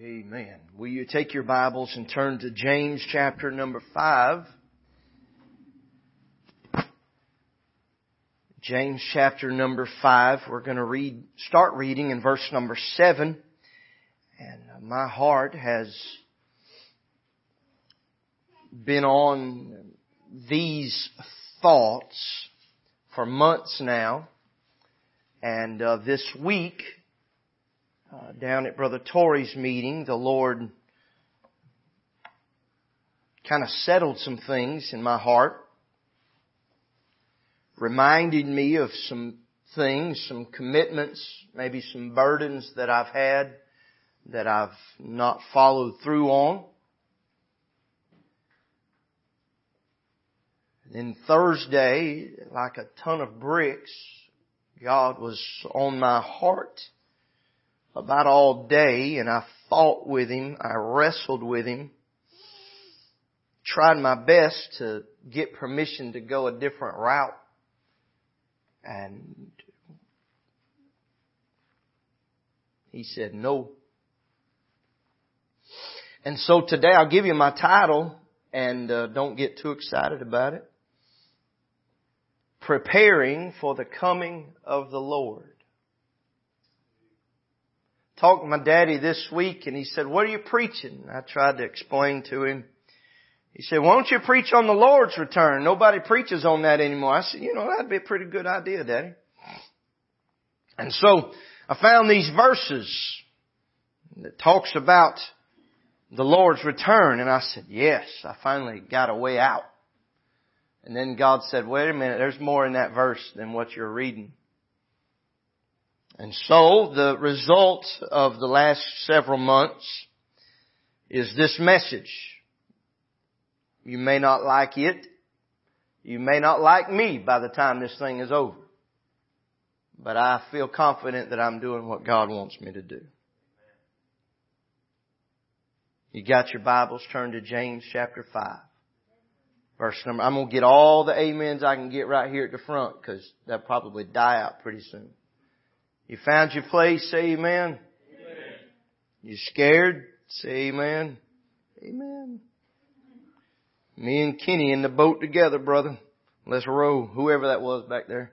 Amen. Will you take your Bibles and turn to James chapter number 5? James chapter number 5. We're going to read, start reading in verse number 7. And my heart has been on these thoughts for months now. And uh, this week, uh, down at Brother Torrey's meeting, the Lord kind of settled some things in my heart, reminded me of some things, some commitments, maybe some burdens that I've had that I've not followed through on. Then Thursday, like a ton of bricks, God was on my heart about all day and I fought with him. I wrestled with him. Tried my best to get permission to go a different route. And he said no. And so today I'll give you my title and uh, don't get too excited about it. Preparing for the coming of the Lord talked to my daddy this week and he said, what are you preaching? I tried to explain to him. He said, why don't you preach on the Lord's return? Nobody preaches on that anymore. I said, you know, that'd be a pretty good idea, daddy. And so I found these verses that talks about the Lord's return and I said, yes, I finally got a way out. And then God said, wait a minute, there's more in that verse than what you're reading. And so the result of the last several months is this message. You may not like it. You may not like me by the time this thing is over. But I feel confident that I'm doing what God wants me to do. You got your Bibles turned to James chapter 5. Verse number, I'm going to get all the amens I can get right here at the front because they'll probably die out pretty soon. You found your place, say amen. amen. You scared? Say amen. Amen. Me and Kenny in the boat together, brother. Let's row. Whoever that was back there.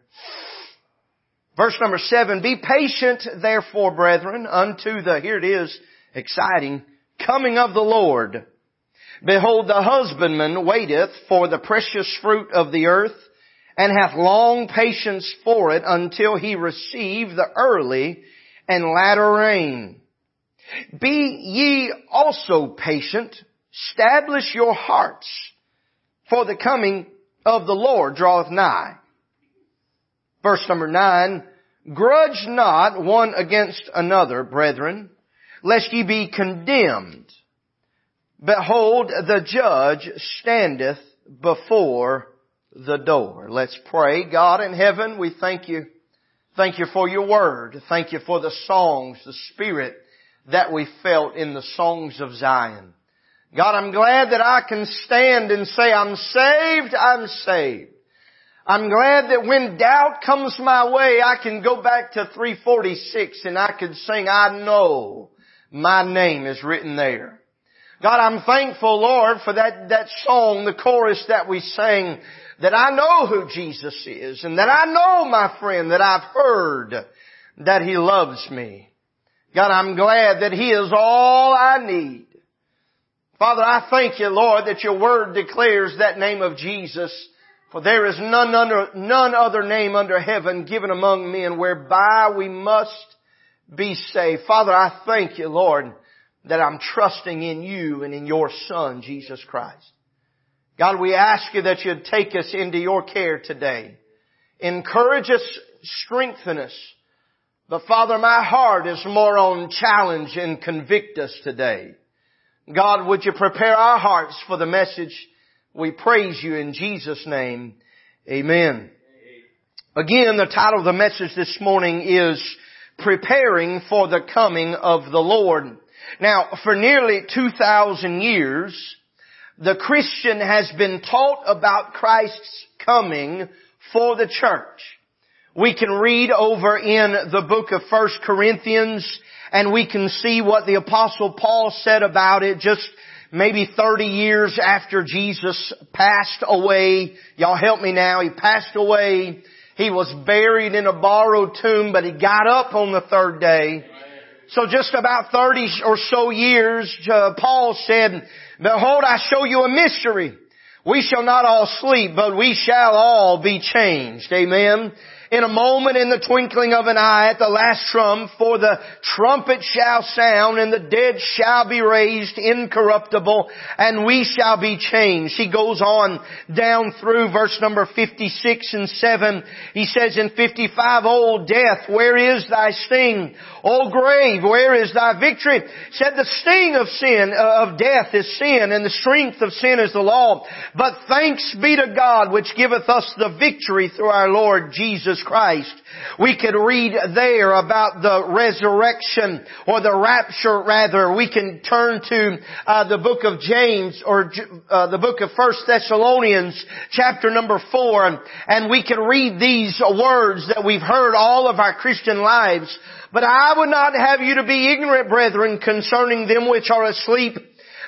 Verse number seven, be patient therefore, brethren, unto the, here it is, exciting, coming of the Lord. Behold, the husbandman waiteth for the precious fruit of the earth, and hath long patience for it until he receive the early and latter rain. Be ye also patient, establish your hearts, for the coming of the Lord draweth nigh. Verse number nine, grudge not one against another, brethren, lest ye be condemned. Behold, the judge standeth before the door. Let's pray. God in heaven, we thank you. Thank you for your word. Thank you for the songs, the spirit that we felt in the songs of Zion. God, I'm glad that I can stand and say, I'm saved, I'm saved. I'm glad that when doubt comes my way, I can go back to 346 and I can sing, I know my name is written there. God, I'm thankful, Lord, for that, that song, the chorus that we sang that I know who Jesus is and that I know, my friend, that I've heard that He loves me. God, I'm glad that He is all I need. Father, I thank you, Lord, that your word declares that name of Jesus. For there is none under, none other name under heaven given among men whereby we must be saved. Father, I thank you, Lord, that I'm trusting in you and in your Son, Jesus Christ. God, we ask you that you'd take us into your care today. Encourage us, strengthen us. But Father, my heart is more on challenge and convict us today. God, would you prepare our hearts for the message? We praise you in Jesus' name. Amen. Again, the title of the message this morning is Preparing for the Coming of the Lord. Now, for nearly 2,000 years, the Christian has been taught about Christ's coming for the church. We can read over in the book of 1 Corinthians and we can see what the apostle Paul said about it just maybe 30 years after Jesus passed away. Y'all help me now. He passed away. He was buried in a borrowed tomb, but he got up on the third day. So just about 30 or so years, uh, Paul said, Behold, I show you a mystery. We shall not all sleep, but we shall all be changed. Amen in a moment in the twinkling of an eye at the last trump, for the trumpet shall sound and the dead shall be raised incorruptible and we shall be changed. He goes on down through verse number 56 and 7. He says in 55, O death, where is thy sting? O grave, where is thy victory? Said the sting of sin, uh, of death is sin and the strength of sin is the law. But thanks be to God which giveth us the victory through our Lord Jesus Christ. We could read there about the resurrection or the rapture rather. We can turn to uh, the book of James or uh, the book of First Thessalonians chapter number 4 and we can read these words that we've heard all of our Christian lives. But I would not have you to be ignorant, brethren, concerning them which are asleep,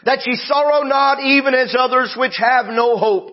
that ye sorrow not even as others which have no hope.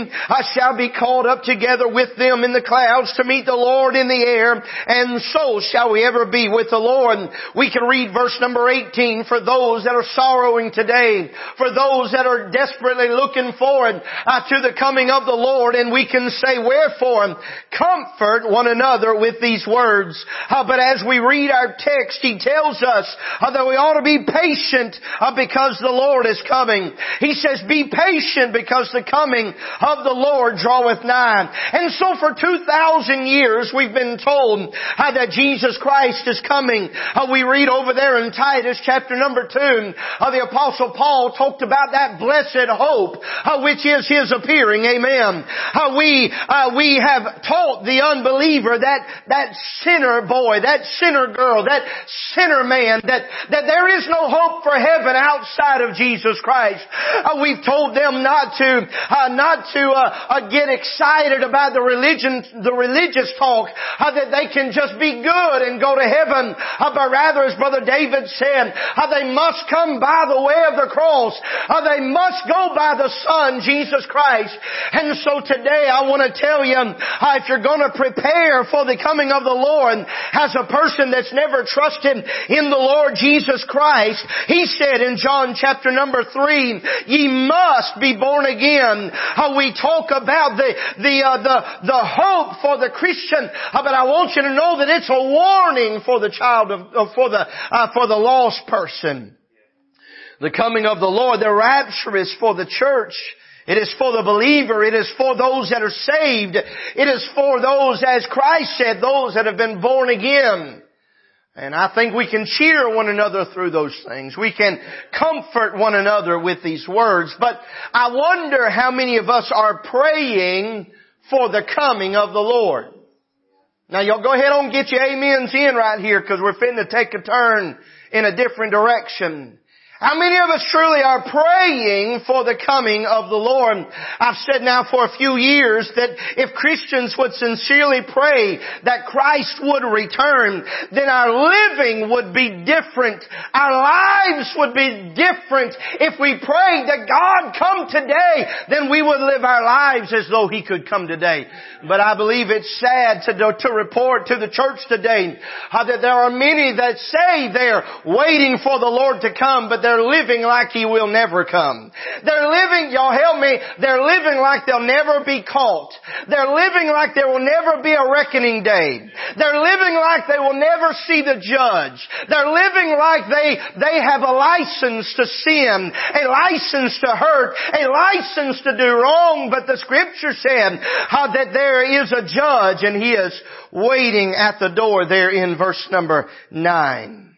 I shall be called up together with them in the clouds to meet the Lord in the air, and so shall we ever be with the Lord. We can read verse number 18 for those that are sorrowing today, for those that are desperately looking forward uh, to the coming of the Lord, and we can say, wherefore, comfort one another with these words. Uh, but as we read our text, he tells us uh, that we ought to be patient uh, because the Lord is coming. He says, be patient because the coming of the Lord draweth nigh. And so for 2,000 years we've been told how that Jesus Christ is coming. Uh, we read over there in Titus chapter number 2, uh, the apostle Paul talked about that blessed hope, uh, which is his appearing. Amen. Uh, we, uh, we have taught the unbeliever that, that sinner boy, that sinner girl, that sinner man, that, that there is no hope for heaven outside of Jesus Christ. Uh, we've told them not to, not to uh, uh, get excited about the religion, the religious talk, uh, that they can just be good and go to heaven, uh, but rather, as Brother David said, uh, they must come by the way of the cross. Uh, they must go by the Son, Jesus Christ. And so today I want to tell you, if you're going to prepare for the coming of the Lord as a person that's never trusted in the Lord Jesus Christ, He said in John chapter number three, ye must be born again. Uh, we talk about the, the, uh, the, the hope for the Christian, uh, but I want you to know that it's a warning for the child of, uh, for the, uh, for the lost person. The coming of the Lord, the rapture is for the church. It is for the believer. It is for those that are saved. It is for those, as Christ said, those that have been born again. And I think we can cheer one another through those things. We can comfort one another with these words. But I wonder how many of us are praying for the coming of the Lord. Now y'all go ahead and get your amens in right here because we're finna take a turn in a different direction. How many of us truly are praying for the coming of the Lord? I've said now for a few years that if Christians would sincerely pray that Christ would return, then our living would be different. Our lives would be different. If we prayed that God come today, then we would live our lives as though He could come today. But I believe it's sad to, to report to the church today that there are many that say they're waiting for the Lord to come, but living like He will never come. They're living, y'all help me, they're living like they'll never be caught. They're living like there will never be a reckoning day. They're living like they will never see the judge. They're living like they, they have a license to sin, a license to hurt, a license to do wrong, but the scripture said how that there is a judge and he is waiting at the door there in verse number nine.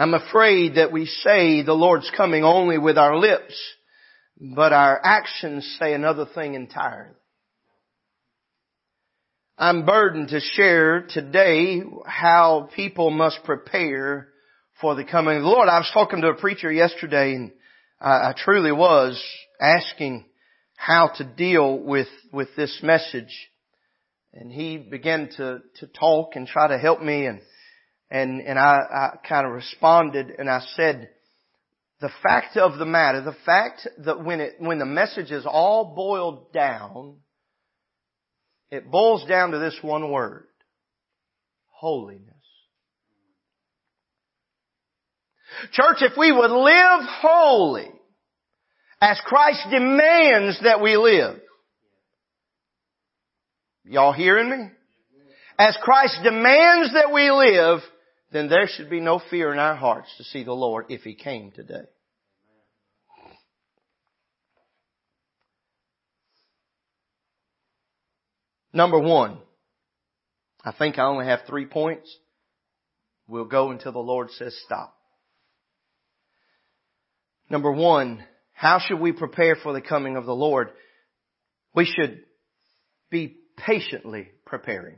I'm afraid that we say the Lord's coming only with our lips, but our actions say another thing entirely. I'm burdened to share today how people must prepare for the coming of the Lord. I was talking to a preacher yesterday and I, truly was asking how to deal with, with this message. And he began to, to talk and try to help me and, and, and I, I kind of responded and I said, the fact of the matter, the fact that when it, when the message is all boiled down, it boils down to this one word. Holiness. Church, if we would live holy as Christ demands that we live, y'all hearing me? As Christ demands that we live, then there should be no fear in our hearts to see the Lord if He came today. Number one, I think I only have three points. We'll go until the Lord says stop. Number one, how should we prepare for the coming of the Lord? We should be patiently preparing.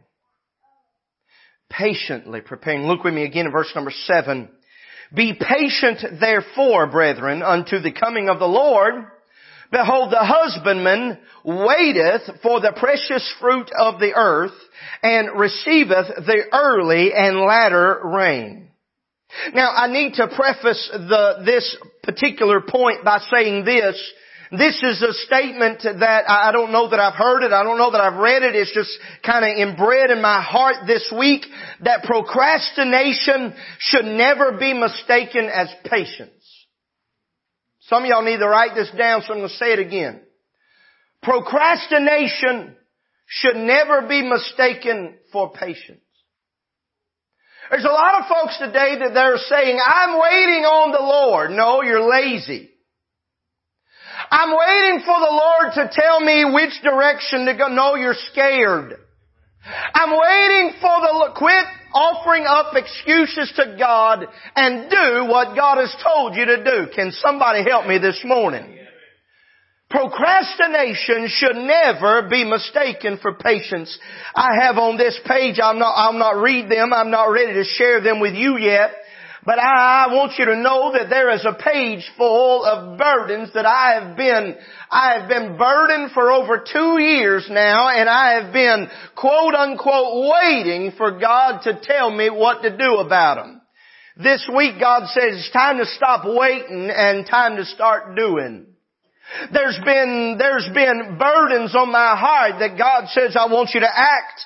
Patiently preparing. Look with me again in verse number seven. Be patient therefore, brethren, unto the coming of the Lord. Behold, the husbandman waiteth for the precious fruit of the earth and receiveth the early and latter rain. Now I need to preface the, this particular point by saying this. This is a statement that I don't know that I've heard it. I don't know that I've read it. It's just kind of inbred in my heart this week that procrastination should never be mistaken as patience. Some of y'all need to write this down, so I'm going to say it again. Procrastination should never be mistaken for patience. There's a lot of folks today that they're saying, I'm waiting on the Lord. No, you're lazy. I'm waiting for the Lord to tell me which direction to go. No, you're scared. I'm waiting for the, quit offering up excuses to God and do what God has told you to do. Can somebody help me this morning? Procrastination should never be mistaken for patience. I have on this page, I'm not, I'll not read them, I'm not ready to share them with you yet, but I, want you to know that there is a page full of burdens that I have been, I have been burdened for over two years now and I have been quote unquote waiting for God to tell me what to do about them. This week God says it's time to stop waiting and time to start doing. There's been, there's been burdens on my heart that God says I want you to act.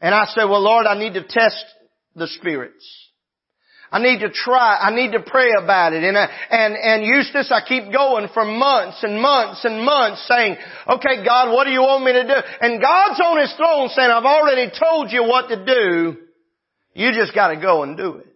And I say, well Lord, I need to test the spirits. I need to try, I need to pray about it. And, I, and, and Eustace, I keep going for months and months and months saying, okay God, what do you want me to do? And God's on His throne saying, I've already told you what to do. You just gotta go and do it.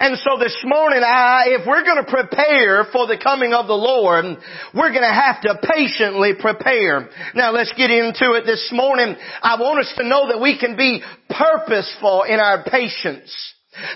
And so this morning, I, if we're going to prepare for the coming of the Lord, we're going to have to patiently prepare. Now let's get into it this morning. I want us to know that we can be purposeful in our patience.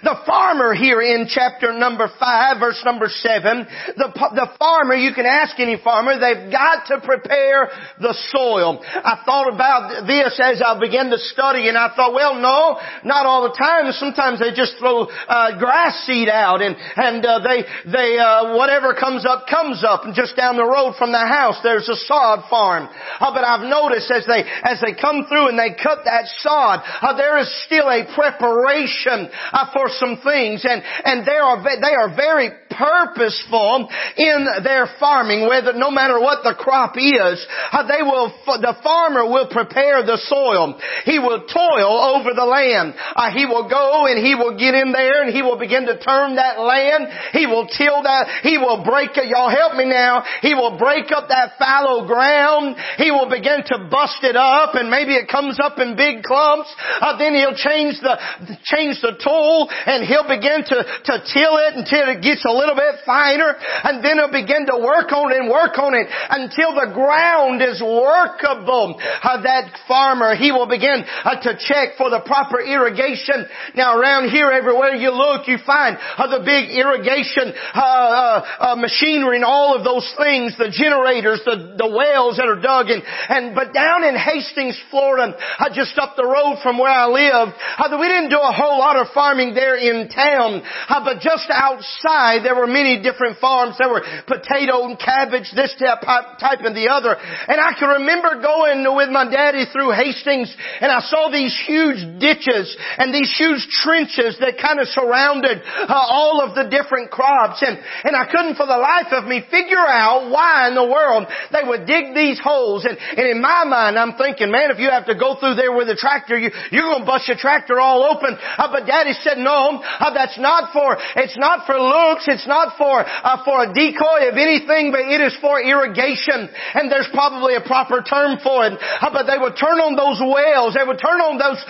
The farmer here in chapter number 5, verse number 7, the, the farmer, you can ask any farmer, they've got to prepare the soil. I thought about this as I began to study and I thought, well no, not all the time. Sometimes they just throw uh, grass seed out and, and uh, they, they, uh, whatever comes up, comes up. And just down the road from the house, there's a sod farm. Uh, but I've noticed as they, as they come through and they cut that sod, uh, there is still a preparation uh, for some things and, and they are, they are very purposeful in their farming, whether, no matter what the crop is, uh, they will, the farmer will prepare the soil. He will toil over the land. Uh, he will go and he will get in there and he will begin to turn that land. He will till that, he will break it, y'all help me now, he will break up that fallow ground. He will begin to bust it up and maybe it comes up in big clumps. Uh, then he'll change the, change the tool and he'll begin to, to till it until it gets a little bit finer, and then he'll begin to work on it and work on it until the ground is workable. Uh, that farmer, he will begin uh, to check for the proper irrigation. Now around here, everywhere you look, you find uh, the big irrigation uh, uh, uh, machinery and all of those things, the generators, the, the wells that are dug, and, and but down in Hastings, Florida, just up the road from where I live, we didn't do a whole lot of farming there in town, but just outside there were many different farms. There were potato and cabbage, this type, and the other. And I can remember going with my daddy through Hastings and I saw these huge ditches and these huge trenches that kind of surrounded uh, all of the different crops. And, and I couldn't for the life of me figure out why in the world they would dig these holes. And, and in my mind I'm thinking, man, if you have to go through there with a tractor, you, you're going to bust your tractor all open. Uh, but daddy said, no, uh, that's not for, it's not for looks. It's not for, uh, for a decoy of anything, but it is for irrigation. And there's probably a proper term for it. Uh, but they would turn on those wells. They would turn on those,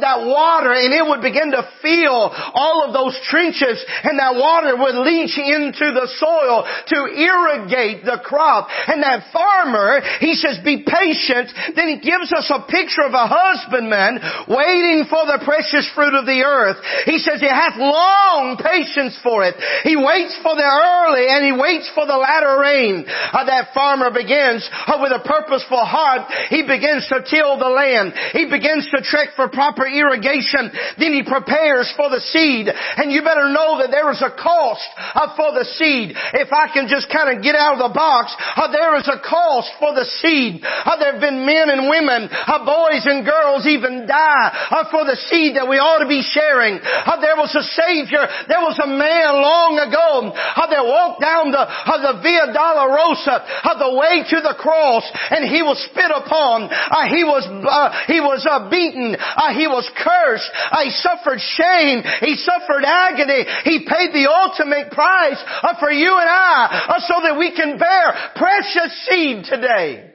that water and it would begin to fill all of those trenches and that water would leach into the soil to irrigate the crop. And that farmer, he says, be patient. Then he gives us a picture of a husbandman waiting for the precious fruit of the earth. He says he hath long patience for it. He waits for the early and he waits for the latter rain. Uh, that farmer begins uh, with a purposeful heart. He begins to till the land. He begins to check for proper irrigation. Then he prepares for the seed. And you better know that there is a cost uh, for the seed. If I can just kind of get out of the box, uh, there is a cost for the seed. Uh, there have been men and women, uh, boys and girls even die for the seed that we ought to be sharing. there was a Savior. There was a man long ago how they walked down the, the Via Dolorosa, the way to the cross, and he was spit upon. Uh, he was, uh, he was uh, beaten. Uh, he was cursed. Uh, he suffered shame. He suffered agony. He paid the ultimate price uh, for you and I, so that we can bear precious seed today.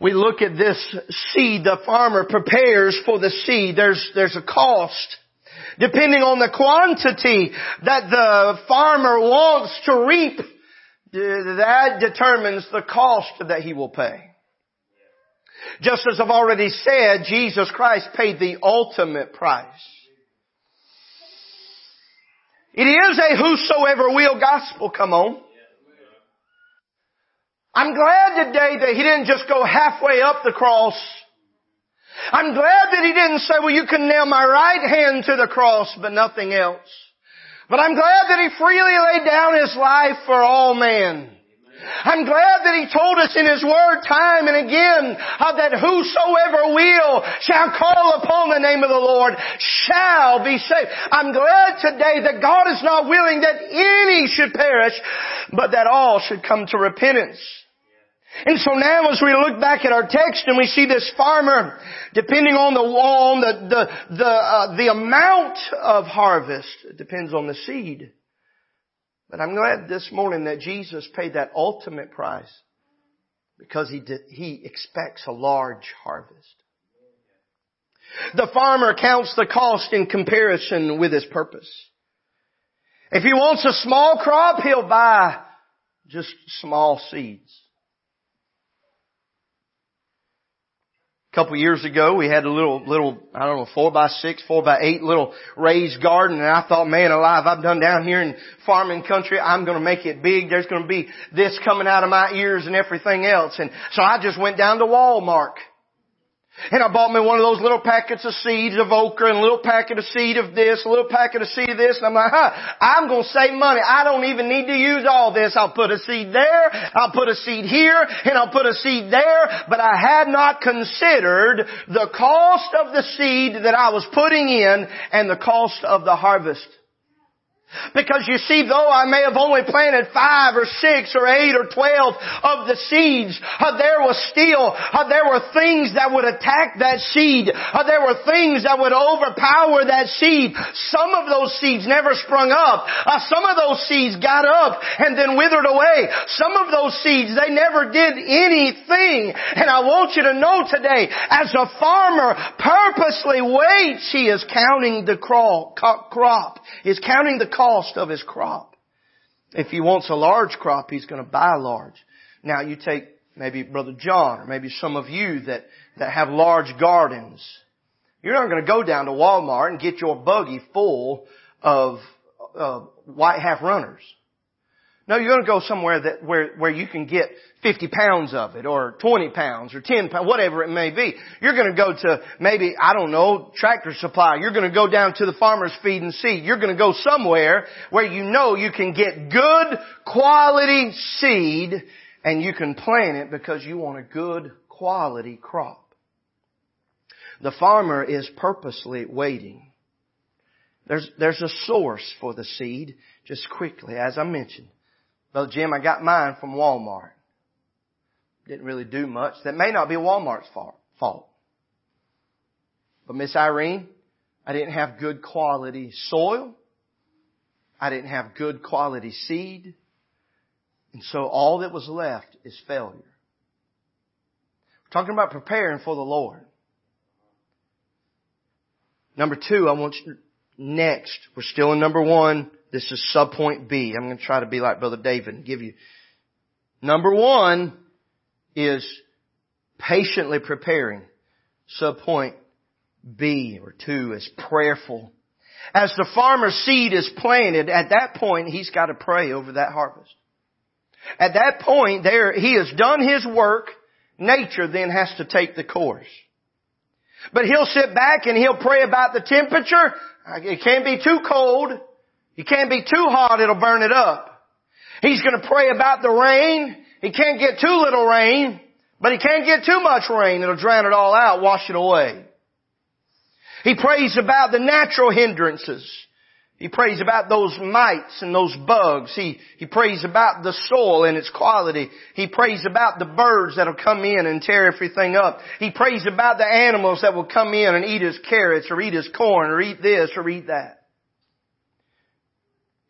We look at this seed the farmer prepares for the seed. There's, there's a cost depending on the quantity that the farmer wants to reap, uh, that determines the cost that he will pay. Just as I've already said, Jesus Christ paid the ultimate price. It is a whosoever will gospel, come on. I'm glad today that he didn't just go halfway up the cross I'm glad that he didn't say, well, you can nail my right hand to the cross, but nothing else. But I'm glad that he freely laid down his life for all men. I'm glad that He told us in His Word time and again uh, that whosoever will shall call upon the name of the Lord shall be saved. I'm glad today that God is not willing that any should perish, but that all should come to repentance. And so now as we look back at our text and we see this farmer, depending on the on the the the, uh, the amount of harvest, depends on the seed. But I'm glad this morning that Jesus paid that ultimate price because he did, he expects a large harvest. The farmer counts the cost in comparison with his purpose. If he wants a small crop, he'll buy just small seeds. Couple years ago, we had a little, little, I don't know, four by six, four by eight little raised garden, and I thought, man alive, I've done down here in farming country, I'm gonna make it big. There's gonna be this coming out of my ears and everything else. And so I just went down to Walmart and I bought me one of those little packets of seeds of okra and a little packet of seed of this, a little packet of seed of this. And I'm like, huh, I'm going to save money. I don't even need to use all this. I'll put a seed there, I'll put a seed here, and I'll put a seed there. But I had not considered the cost of the seed that I was putting in and the cost of the harvest. Because you see, though I may have only planted five or six or eight or twelve of the seeds, uh, there was still, uh, there were things that would attack that seed. Uh, there were things that would overpower that seed. Some of those seeds never sprung up. Uh, some of those seeds got up and then withered away. Some of those seeds, they never did anything. And I want you to know today, as a farmer purposely waits, he is counting the crop, crop. Is counting the cost of his crop. If he wants a large crop, he's going to buy large. Now you take maybe Brother John or maybe some of you that, that have large gardens. You're not going to go down to Walmart and get your buggy full of uh, white half runners. No, you're going to go somewhere that where where you can get 50 pounds of it, or 20 pounds, or 10 pounds, whatever it may be. You're going to go to maybe I don't know Tractor Supply. You're going to go down to the Farmers Feed and Seed. You're going to go somewhere where you know you can get good quality seed, and you can plant it because you want a good quality crop. The farmer is purposely waiting. There's, there's a source for the seed, just quickly, as I mentioned. Brother Jim, I got mine from Walmart. Didn't really do much. That may not be Walmart's fault. But Miss Irene, I didn't have good quality soil. I didn't have good quality seed. And so all that was left is failure. We're talking about preparing for the Lord. Number two, I want you, next, we're still in number one, this is subpoint B. I'm going to try to be like Brother David and give you. Number one is patiently preparing. Subpoint B or two is prayerful. As the farmer's seed is planted, at that point he's got to pray over that harvest. At that point there, he has done his work. Nature then has to take the course. But he'll sit back and he'll pray about the temperature. It can't be too cold. You can't be too hot, it'll burn it up. He's gonna pray about the rain. He can't get too little rain, but he can't get too much rain. It'll drown it all out, wash it away. He prays about the natural hindrances. He prays about those mites and those bugs. He, he prays about the soil and its quality. He prays about the birds that'll come in and tear everything up. He prays about the animals that will come in and eat his carrots or eat his corn or eat this or eat that.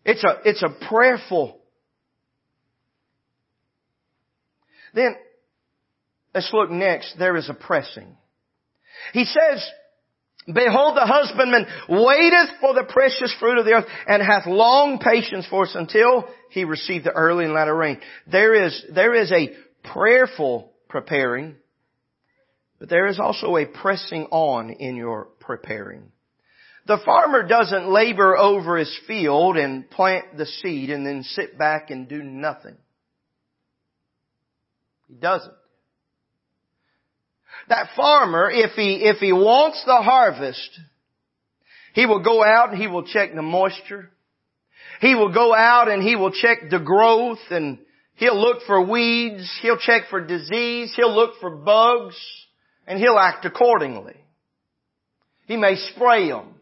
It's a, it's a prayerful. Then, let's look next. There is a pressing. He says, Behold, the husbandman waiteth for the precious fruit of the earth and hath long patience for us until he receive the early and latter rain. There is, there is a prayerful preparing, but there is also a pressing on in your preparing. The farmer doesn't labor over his field and plant the seed and then sit back and do nothing. He doesn't. That farmer, if he, if he wants the harvest, he will go out and he will check the moisture. He will go out and he will check the growth and he'll look for weeds. He'll check for disease. He'll look for bugs and he'll act accordingly. He may spray them.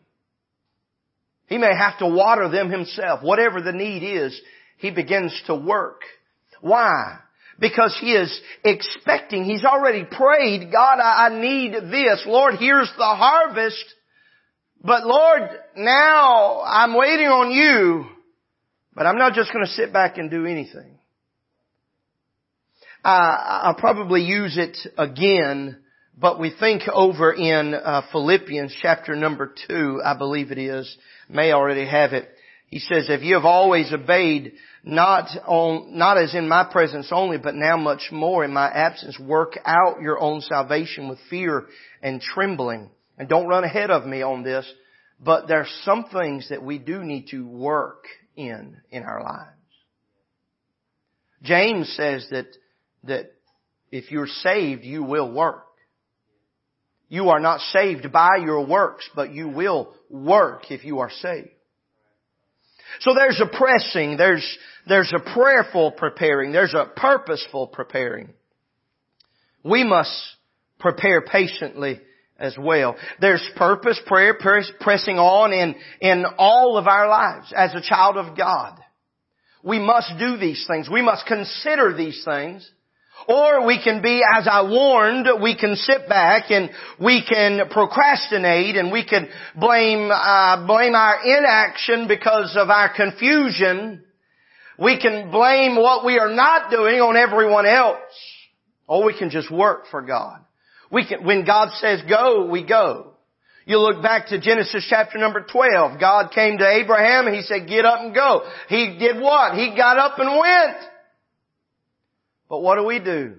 He may have to water them himself. Whatever the need is, he begins to work. Why? Because he is expecting, he's already prayed, God, I, I need this. Lord, here's the harvest. But Lord, now I'm waiting on you, but I'm not just going to sit back and do anything. Uh, I'll probably use it again, but we think over in uh, Philippians chapter number two, I believe it is, may already have it. He says, if you have always obeyed, not on, not as in my presence only, but now much more in my absence, work out your own salvation with fear and trembling. And don't run ahead of me on this, but there are some things that we do need to work in, in our lives. James says that, that if you're saved, you will work. You are not saved by your works, but you will work if you are saved. So there's a pressing, there's, there's a prayerful preparing, there's a purposeful preparing. We must prepare patiently as well. There's purpose, prayer, pressing on in, in all of our lives as a child of God. We must do these things. We must consider these things. Or we can be, as I warned, we can sit back and we can procrastinate and we can blame, uh, blame our inaction because of our confusion. We can blame what we are not doing on everyone else. Or we can just work for God. We can, when God says go, we go. You look back to Genesis chapter number 12. God came to Abraham he said, get up and go. He did what? He got up and went. But what do we do?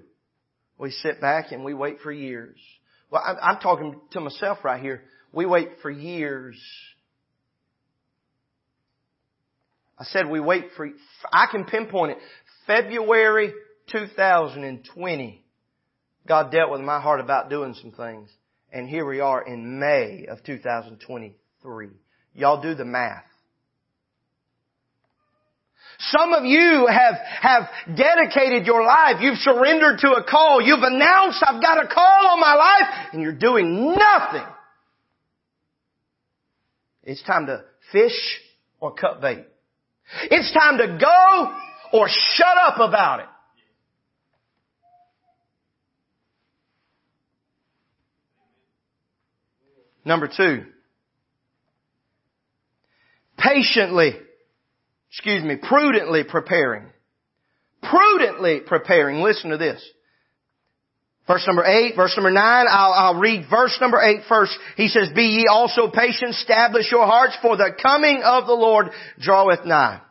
We sit back and we wait for years. Well, I'm talking to myself right here. We wait for years. I said we wait for, I can pinpoint it. February 2020, God dealt with my heart about doing some things. And here we are in May of 2023. Y'all do the math. Some of you have, have dedicated your life. You've surrendered to a call. You've announced, I've got a call on my life, and you're doing nothing. It's time to fish or cut bait. It's time to go or shut up about it. Number two, patiently, excuse me, prudently preparing. Prudently preparing. Listen to this. Verse number eight, verse number nine, I'll, I'll read verse number eight first. He says, Be ye also patient, establish your hearts, for the coming of the Lord draweth nigh.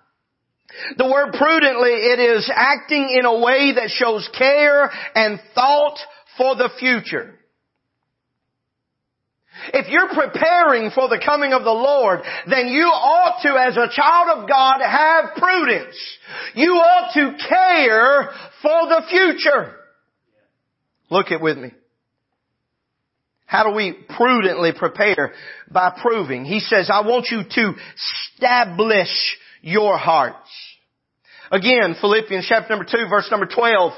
The word prudently, it is acting in a way that shows care and thought for the future. If you're preparing for the coming of the Lord, then you ought to, as a child of God, have prudence. You ought to care for the future. Look it with me. How do we prudently prepare? By proving. He says, I want you to establish your hearts. Again, Philippians chapter number 2 verse number 12.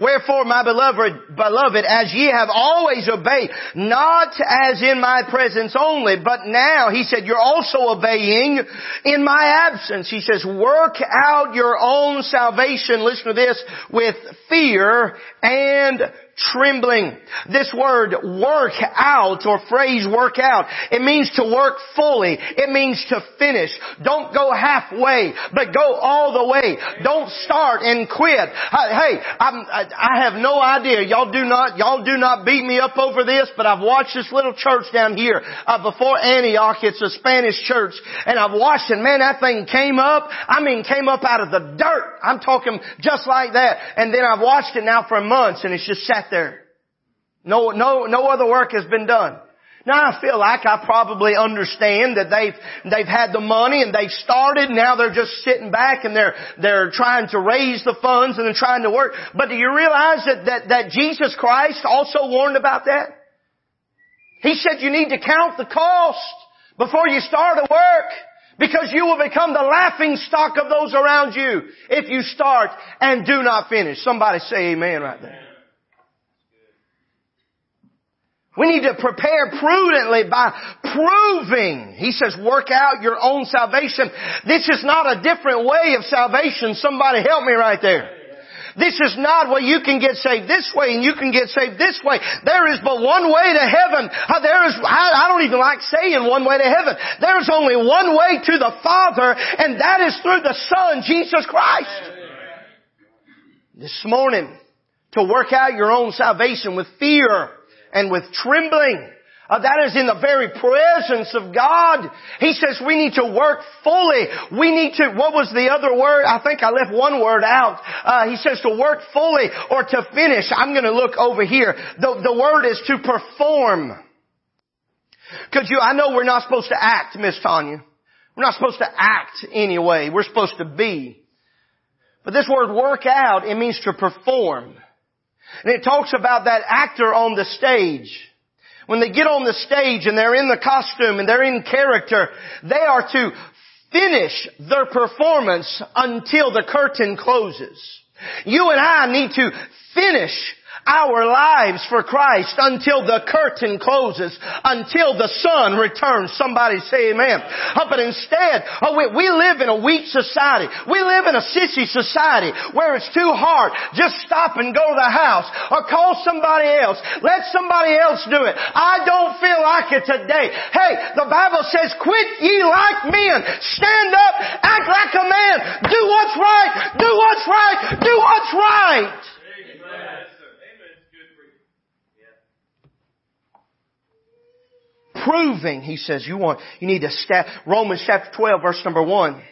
Wherefore, my beloved, beloved, as ye have always obeyed, not as in my presence only, but now, he said, you're also obeying in my absence. He says, work out your own salvation, listen to this, with fear and trembling. This word work out or phrase work out, it means to work fully. It means to finish. Don't go halfway, but go all the way. Don't start and quit. Hey, I'm, I have no idea. Y'all do not, y'all do not beat me up over this, but I've watched this little church down here uh, before Antioch. It's a Spanish church, and I've watched it. Man, that thing came up. I mean, came up out of the dirt. I'm talking just like that. And then I've watched it now for months, and it's just sat there. No, no, no other work has been done. Now I feel like I probably understand that they've, they've had the money and they've started, now they're just sitting back and they're, they're trying to raise the funds and they're trying to work. But do you realize that, that, that Jesus Christ also warned about that? He said you need to count the cost before you start a work. Because you will become the laughing stock of those around you if you start and do not finish. Somebody say amen right there. We need to prepare prudently by proving. He says, work out your own salvation. This is not a different way of salvation. Somebody help me right there. This is not where you can get saved this way and you can get saved this way. There is but one way to heaven. Uh, there is, I don't even like saying one way to heaven. There is only one way to the Father and that is through the Son, Jesus Christ. This morning, to work out your own salvation with fear, and with trembling. Uh, that is in the very presence of God. He says we need to work fully. We need to, what was the other word? I think I left one word out. Uh, he says to work fully or to finish. I'm going to look over here. The, the word is to perform. Could you, I know we're not supposed to act, Miss Tanya. We're not supposed to act anyway. We're supposed to be. But this word work out, it means to perform. And it talks about that actor on the stage. When they get on the stage and they're in the costume and they're in character, they are to finish their performance until the curtain closes. You and I need to finish our lives for Christ until the curtain closes, until the Son returns. Somebody say amen. But instead, oh, we, we live in a weak society. We live in a sissy society where it's too hard. Just stop and go to the house or call somebody else. Let somebody else do it. I don't feel like it today. Hey, the Bible says, quit ye like men. Stand up, act like a man. Do what's right. Do what's right. Do what's right. Proving, he says, you want, you need to step, Romans chapter 12 verse number 1.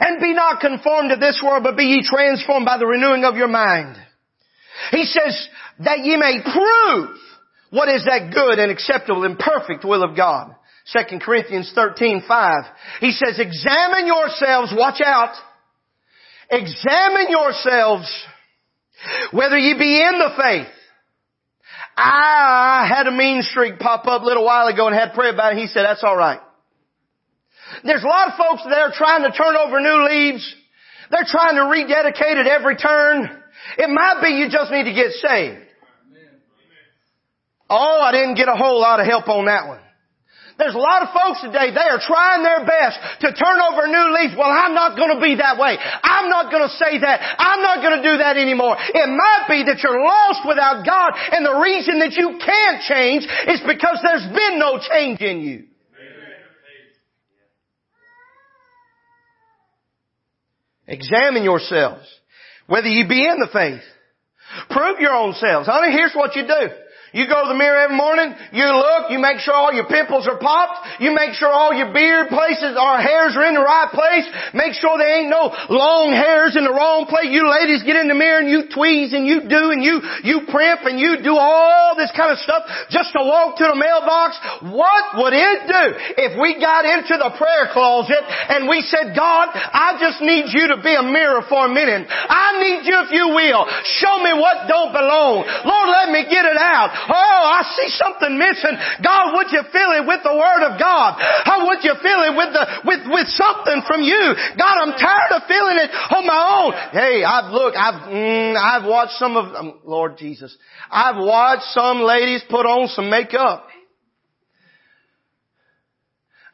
And be not conformed to this world, but be ye transformed by the renewing of your mind. He says, that ye may prove what is that good and acceptable and perfect will of God. 2 Corinthians 13, 5. He says, examine yourselves, watch out. Examine yourselves whether ye be in the faith. I had a mean streak pop up a little while ago and had prayer about it. He said, that's alright. There's a lot of folks that are trying to turn over new leaves. They're trying to rededicate at every turn. It might be you just need to get saved. Oh, I didn't get a whole lot of help on that one. There's a lot of folks today, they are trying their best to turn over a new leaves. Well, I'm not going to be that way. I'm not going to say that. I'm not going to do that anymore. It might be that you're lost without God and the reason that you can't change is because there's been no change in you. Examine yourselves, whether you be in the faith. Prove your own selves. Honey, here's what you do. You go to the mirror every morning, you look, you make sure all your pimples are popped, you make sure all your beard places or hairs are in the right place, make sure there ain't no long hairs in the wrong place. You ladies get in the mirror and you tweeze and you do and you, you primp and you do all this kind of stuff just to walk to the mailbox. What would it do if we got into the prayer closet and we said, God, I just need you to be a mirror for a minute. I need you if you will. Show me what don't belong. Lord, let me get it out. Oh, I see something missing. God, would you fill it with the Word of God? How would you fill it with the, with, with something from you? God, I'm tired of feeling it on my own. Hey, I've, look, I've, mm, I've watched some of, um, Lord Jesus, I've watched some ladies put on some makeup.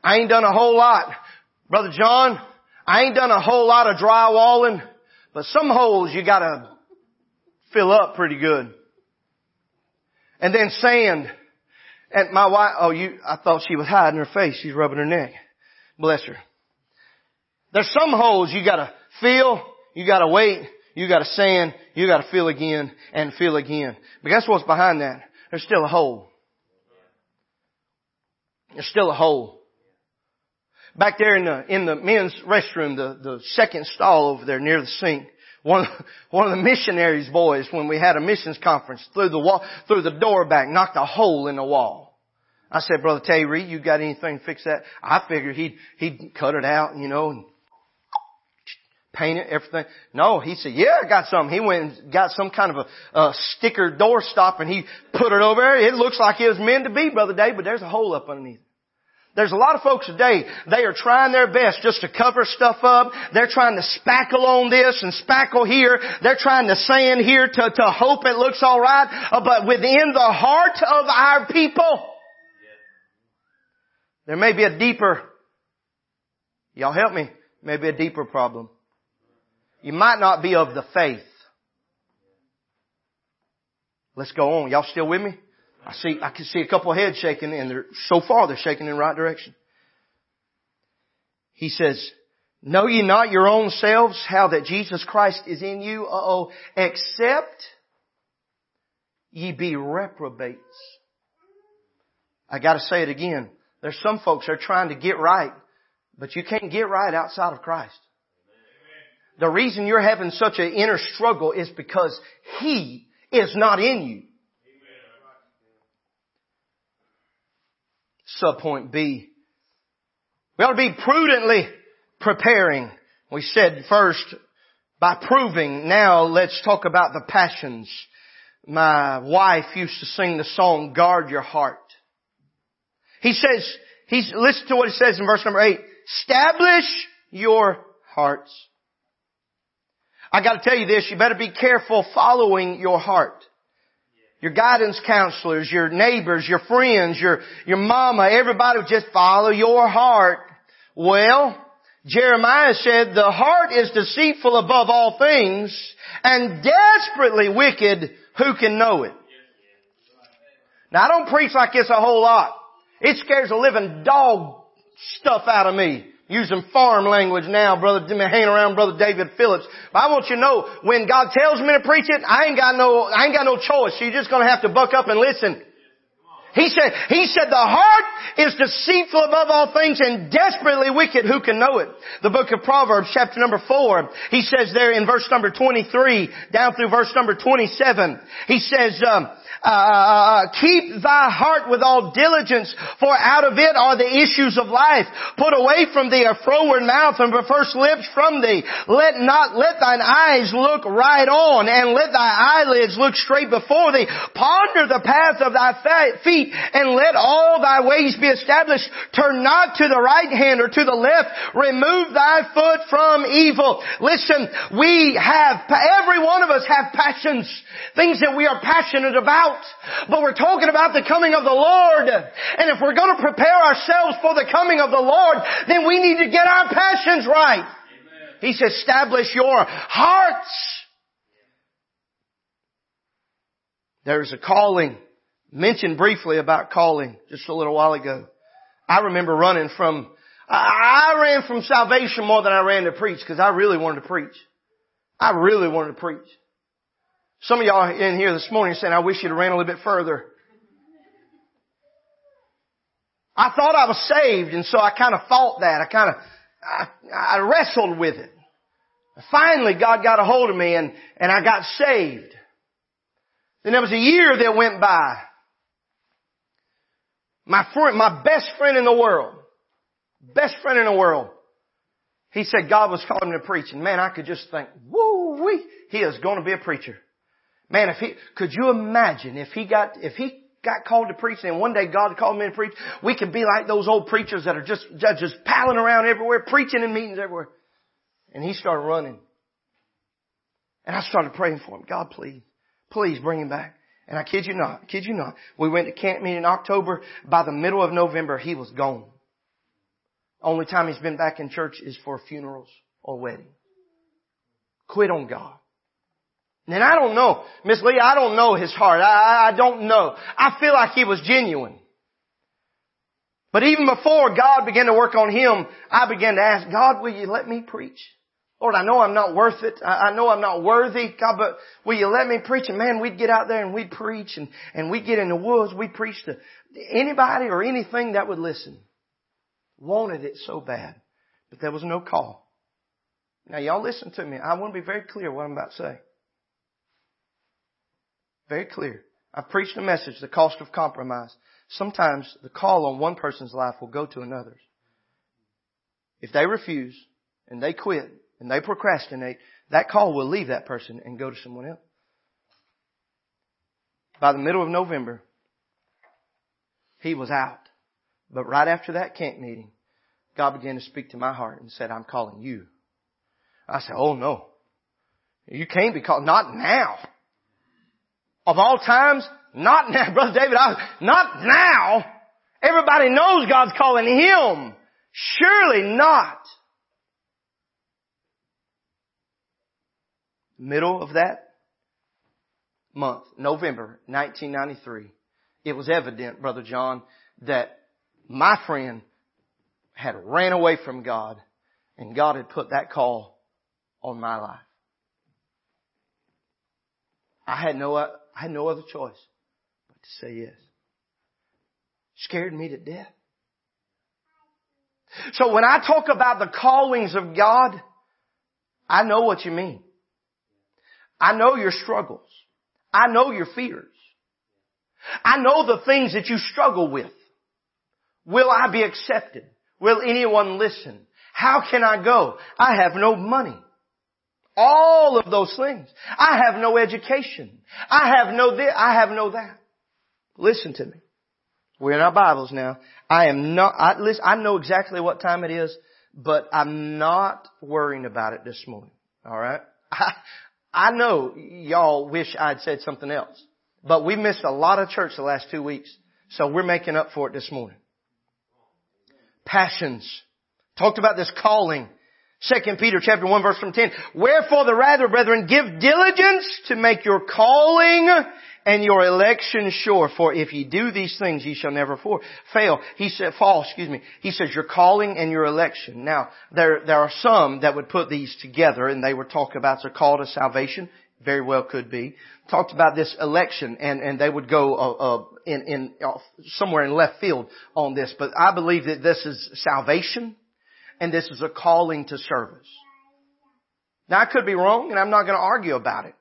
I ain't done a whole lot. Brother John, I ain't done a whole lot of drywalling, but some holes you gotta fill up pretty good. And then sand. And my wife, oh you, I thought she was hiding her face. She's rubbing her neck. Bless her. There's some holes you gotta feel, you gotta wait, you gotta sand, you gotta feel again and feel again. But guess what's behind that? There's still a hole. There's still a hole. Back there in the, in the men's restroom, the, the second stall over there near the sink, one, one of the missionaries boys, when we had a missions conference, through the wall, through the door back, knocked a hole in the wall. I said, Brother Reed, you got anything to fix that? I figured he'd, he'd cut it out, you know, and paint it, everything. No, he said, yeah, I got some. He went and got some kind of a, a sticker door stop and he put it over there. It looks like it was meant to be, Brother Dave, but there's a hole up underneath. There's a lot of folks today, they are trying their best just to cover stuff up. They're trying to spackle on this and spackle here. They're trying to sand here to, to hope it looks alright. Uh, but within the heart of our people, there may be a deeper, y'all help me, maybe a deeper problem. You might not be of the faith. Let's go on. Y'all still with me? I see, I can see a couple of heads shaking and they're, so far they're shaking in the right direction. He says, know ye not your own selves how that Jesus Christ is in you? Uh-oh. Except ye be reprobates. I gotta say it again. There's some folks that are trying to get right, but you can't get right outside of Christ. The reason you're having such an inner struggle is because He is not in you. Subpoint B. We ought to be prudently preparing. We said first by proving. Now let's talk about the passions. My wife used to sing the song, guard your heart. He says, he's, listen to what he says in verse number eight. Establish your hearts. I gotta tell you this, you better be careful following your heart your guidance counselors, your neighbors, your friends, your, your mama, everybody would just follow your heart. Well, Jeremiah said, the heart is deceitful above all things and desperately wicked. Who can know it? Now I don't preach like this a whole lot. It scares the living dog stuff out of me using farm language now, brother, hanging around brother David Phillips. But I want you to know, when God tells me to preach it, I ain't got no, I ain't got no choice. You're just gonna have to buck up and listen. He said, he said the heart is deceitful above all things and desperately wicked. Who can know it? The book of Proverbs chapter number four, he says there in verse number 23 down through verse number 27, he says, um, uh, uh, keep thy heart with all diligence, for out of it are the issues of life. Put away from thee a froward mouth and perverse lips from thee. Let not, let thine eyes look right on and let thy eyelids look straight before thee. Ponder the path of thy feet and let all thy ways be established. Turn not to the right hand or to the left. Remove thy foot from evil. Listen, we have, every one of us have passions, things that we are passionate about about, but we're talking about the coming of the Lord. And if we're going to prepare ourselves for the coming of the Lord, then we need to get our passions right. Amen. He says, establish your hearts. There's a calling, mentioned briefly about calling just a little while ago. I remember running from, I ran from salvation more than I ran to preach because I really wanted to preach. I really wanted to preach. Some of y'all in here this morning saying, I wish you'd ran a little bit further. I thought I was saved and so I kind of fought that. I kind of, I, I wrestled with it. Finally God got a hold of me and, and I got saved. Then there was a year that went by. My friend, my best friend in the world, best friend in the world, he said God was calling him to preach and man, I could just think, woo wee, he is going to be a preacher. Man, if he, could you imagine if he got, if he got called to preach and one day God called me to preach, we could be like those old preachers that are just, just palling around everywhere, preaching in meetings everywhere. And he started running. And I started praying for him. God, please, please bring him back. And I kid you not, I kid you not. We went to camp meeting in October. By the middle of November, he was gone. Only time he's been back in church is for funerals or weddings. Quit on God. And I don't know, Miss Lee, I don't know his heart. I, I don't know. I feel like he was genuine. But even before God began to work on him, I began to ask, God, will you let me preach? Lord, I know I'm not worth it. I know I'm not worthy, God, but will you let me preach? And man, we'd get out there and we'd preach and, and we'd get in the woods. We'd preach to anybody or anything that would listen. Wanted it so bad, but there was no call. Now y'all listen to me. I want to be very clear what I'm about to say. Very clear. I've preached a message, the cost of compromise. Sometimes the call on one person's life will go to another's. If they refuse and they quit and they procrastinate, that call will leave that person and go to someone else. By the middle of November, he was out. But right after that camp meeting, God began to speak to my heart and said, I'm calling you. I said, oh no. You can't be called, not now of all times? Not now, Brother David, I, not now. Everybody knows God's calling him. Surely not. Middle of that month, November 1993, it was evident, Brother John, that my friend had ran away from God and God had put that call on my life. I had no uh, I had no other choice but to say yes. Scared me to death. So when I talk about the callings of God, I know what you mean. I know your struggles. I know your fears. I know the things that you struggle with. Will I be accepted? Will anyone listen? How can I go? I have no money. All of those things. I have no education. I have no this, I have no that. Listen to me. We're in our Bibles now. I am not, I, listen, I know exactly what time it is, but I'm not worrying about it this morning. Alright? I, I know y'all wish I'd said something else, but we missed a lot of church the last two weeks, so we're making up for it this morning. Passions. Talked about this calling. Second Peter chapter 1 verse from 10. Wherefore the rather, brethren, give diligence to make your calling and your election sure. For if ye do these things, ye shall never for, fail. He said, fall, excuse me. He says your calling and your election. Now, there, there are some that would put these together and they would talk about the call to salvation. very well could be. Talked about this election and, and they would go, uh, uh, in, in, uh, somewhere in left field on this, but I believe that this is salvation and this is a calling to service. Now I could be wrong and I'm not going to argue about it.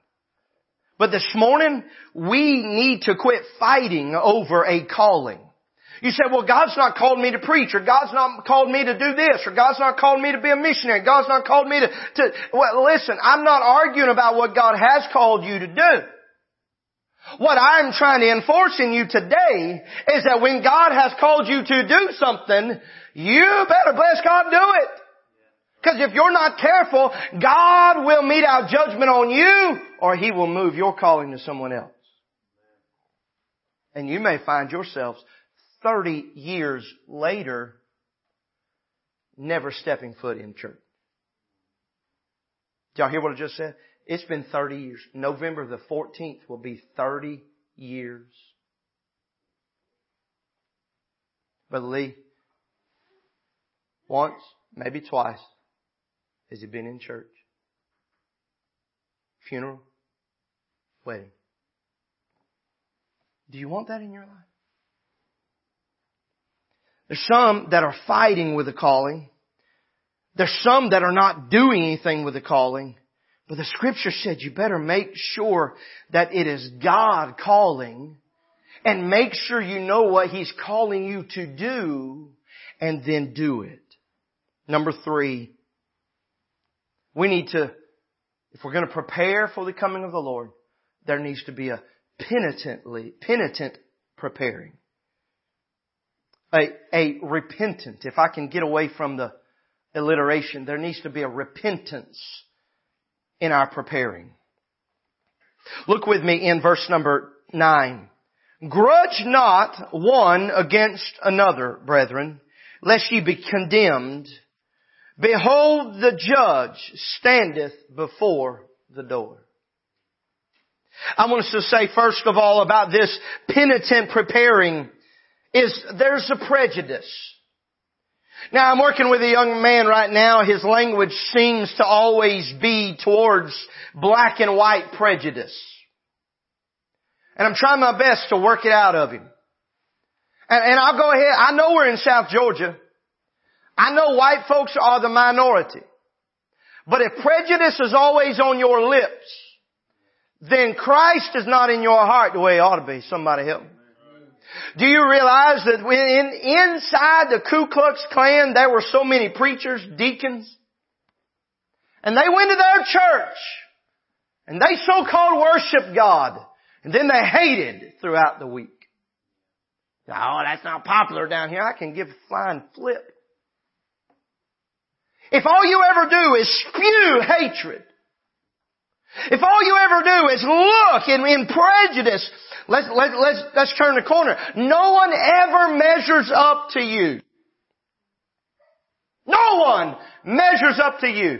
But this morning, we need to quit fighting over a calling. You say, well, God's not called me to preach, or God's not called me to do this, or God's not called me to be a missionary, God's not called me to, to, well, listen, I'm not arguing about what God has called you to do. What I'm trying to enforce in you today is that when God has called you to do something, you better bless God do it. Because if you're not careful, God will mete out judgment on you or He will move your calling to someone else. And you may find yourselves 30 years later, never stepping foot in church. Did y'all hear what I just said? It's been 30 years. November the 14th will be 30 years. Brother Lee, once, maybe twice, has he been in church? Funeral? Wedding. Do you want that in your life? There's some that are fighting with the calling. There's some that are not doing anything with the calling. But the scripture said you better make sure that it is God calling and make sure you know what He's calling you to do and then do it. Number three, we need to, if we're going to prepare for the coming of the Lord, there needs to be a penitently, penitent preparing a, a repentant. If I can get away from the alliteration, there needs to be a repentance in our preparing. Look with me in verse number nine. Grudge not one against another, brethren, lest ye be condemned. Behold, the judge standeth before the door. I want us to say first of all about this penitent preparing is there's a prejudice. Now I'm working with a young man right now. His language seems to always be towards black and white prejudice. And I'm trying my best to work it out of him. And, and I'll go ahead. I know we're in South Georgia. I know white folks are the minority. But if prejudice is always on your lips, then Christ is not in your heart the way he ought to be. Somebody help me. Do you realize that when in, inside the Ku Klux Klan there were so many preachers, deacons, and they went to their church, and they so-called worshiped God, and then they hated throughout the week. Oh, that's not popular down here. I can give a flying flip. If all you ever do is spew hatred, if all you ever do is look in, in prejudice Let's, let, let's, let's turn the corner. No one ever measures up to you. No one measures up to you.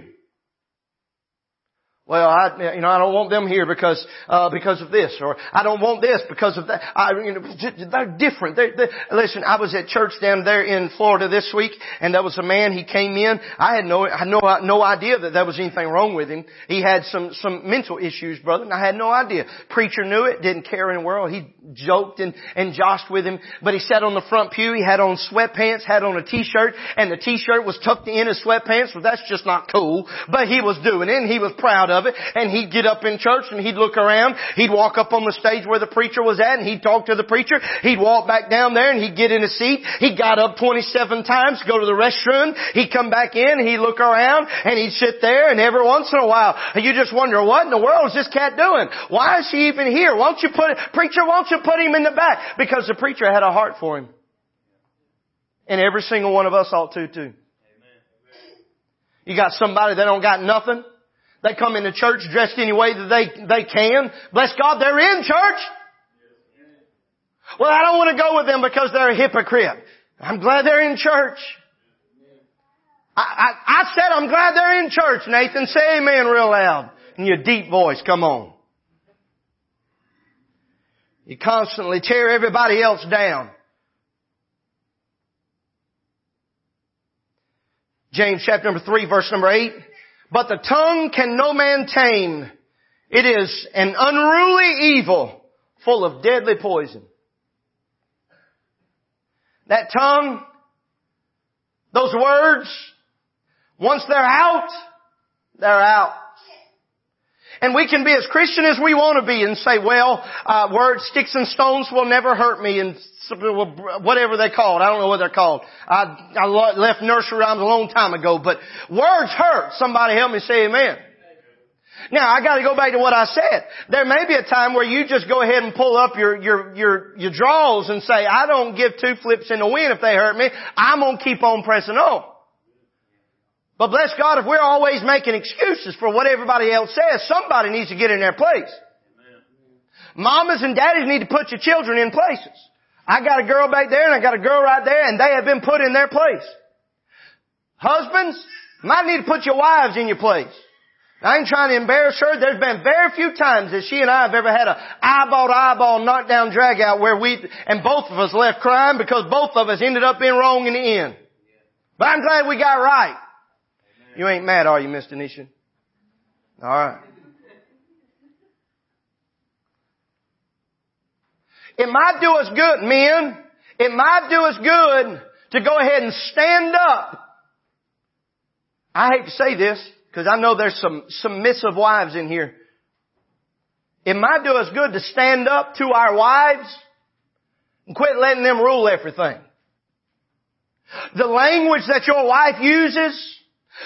Well, I, you know, I don't want them here because, uh, because of this, or I don't want this because of that. I, you know, they're different. They're, they're, listen, I was at church down there in Florida this week, and there was a man, he came in, I had no, I no, no idea that there was anything wrong with him. He had some, some mental issues, brother, and I had no idea. Preacher knew it, didn't care in the world. He joked and, and joshed with him, but he sat on the front pew, he had on sweatpants, had on a t-shirt, and the t-shirt was tucked in his sweatpants, well that's just not cool, but he was doing it, and he was proud it, and he'd get up in church and he'd look around. He'd walk up on the stage where the preacher was at and he'd talk to the preacher. He'd walk back down there and he'd get in a seat. He got up 27 times, go to the restroom. He'd come back in, he'd look around and he'd sit there and every once in a while you just wonder what in the world is this cat doing? Why is he even here? Why don't you put, preacher, why don't you put him in the back? Because the preacher had a heart for him. And every single one of us ought to too. You got somebody that don't got nothing. They come into church dressed any way that they, they can. Bless God, they're in church. Well, I don't want to go with them because they're a hypocrite. I'm glad they're in church. I, I, I said I'm glad they're in church, Nathan. Say amen real loud. In your deep voice, come on. You constantly tear everybody else down. James chapter number 3 verse number 8. But the tongue can no man tame. It is an unruly evil full of deadly poison. That tongue, those words, once they're out, they're out. And we can be as Christian as we want to be and say, well, uh, words, sticks and stones will never hurt me and whatever they call it. I don't know what they're called. I, I left nursery rhymes a long time ago, but words hurt. Somebody help me say amen. Now I gotta go back to what I said. There may be a time where you just go ahead and pull up your, your, your, your draws and say, I don't give two flips in the wind if they hurt me. I'm gonna keep on pressing on. But bless God, if we're always making excuses for what everybody else says, somebody needs to get in their place. Mamas and daddies need to put your children in places. I got a girl back there and I got a girl right there and they have been put in their place. Husbands, might need to put your wives in your place. I ain't trying to embarrass her. There's been very few times that she and I have ever had a eyeball to eyeball knockdown drag out where we, and both of us left crying because both of us ended up being wrong in the end. But I'm glad we got right. You ain't mad, are you, Mr. Nishan? Alright. It might do us good, men. It might do us good to go ahead and stand up. I hate to say this, because I know there's some submissive wives in here. It might do us good to stand up to our wives and quit letting them rule everything. The language that your wife uses,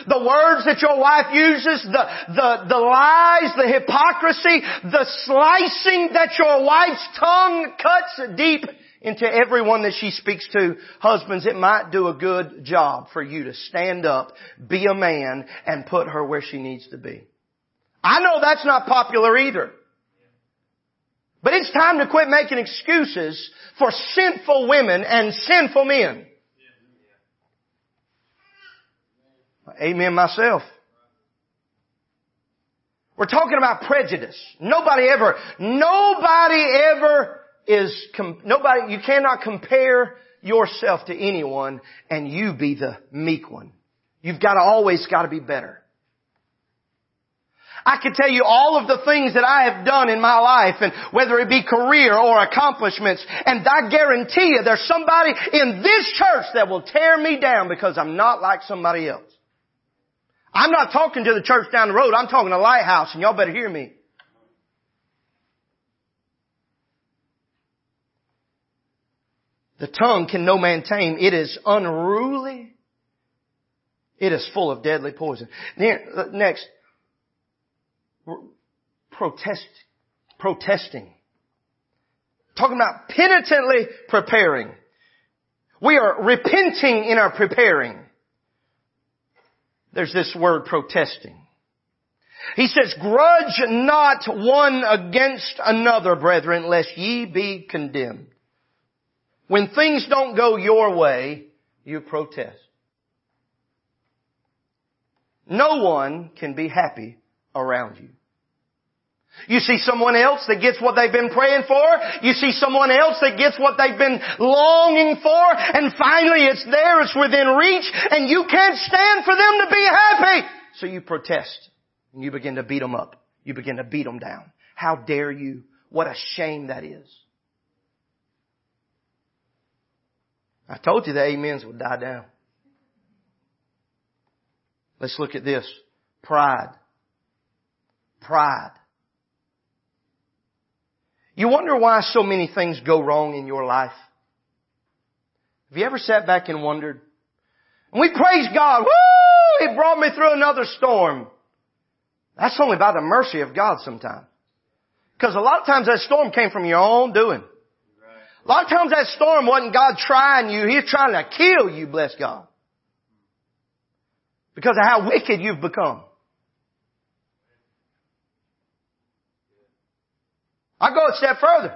the words that your wife uses, the, the, the lies, the hypocrisy, the slicing that your wife's tongue cuts deep into everyone that she speaks to. Husbands, it might do a good job for you to stand up, be a man, and put her where she needs to be. I know that's not popular either. But it's time to quit making excuses for sinful women and sinful men. Amen myself. We're talking about prejudice. Nobody ever, nobody ever is, nobody, you cannot compare yourself to anyone and you be the meek one. You've got to always got to be better. I could tell you all of the things that I have done in my life and whether it be career or accomplishments and I guarantee you there's somebody in this church that will tear me down because I'm not like somebody else. I'm not talking to the church down the road. I'm talking to Lighthouse and y'all better hear me. The tongue can no man tame. It is unruly. It is full of deadly poison. Uh, next, protest, protesting. Talking about penitently preparing. We are repenting in our preparing. There's this word protesting. He says, grudge not one against another, brethren, lest ye be condemned. When things don't go your way, you protest. No one can be happy around you. You see someone else that gets what they've been praying for. You see someone else that gets what they've been longing for. And finally it's there, it's within reach, and you can't stand for them to be happy. So you protest. And you begin to beat them up. You begin to beat them down. How dare you? What a shame that is. I told you the amens would die down. Let's look at this. Pride. Pride. You wonder why so many things go wrong in your life? Have you ever sat back and wondered? And we praise God. Woo! He brought me through another storm. That's only by the mercy of God sometimes. Because a lot of times that storm came from your own doing. A lot of times that storm wasn't God trying you. He's trying to kill you, bless God. Because of how wicked you've become. I go a step further.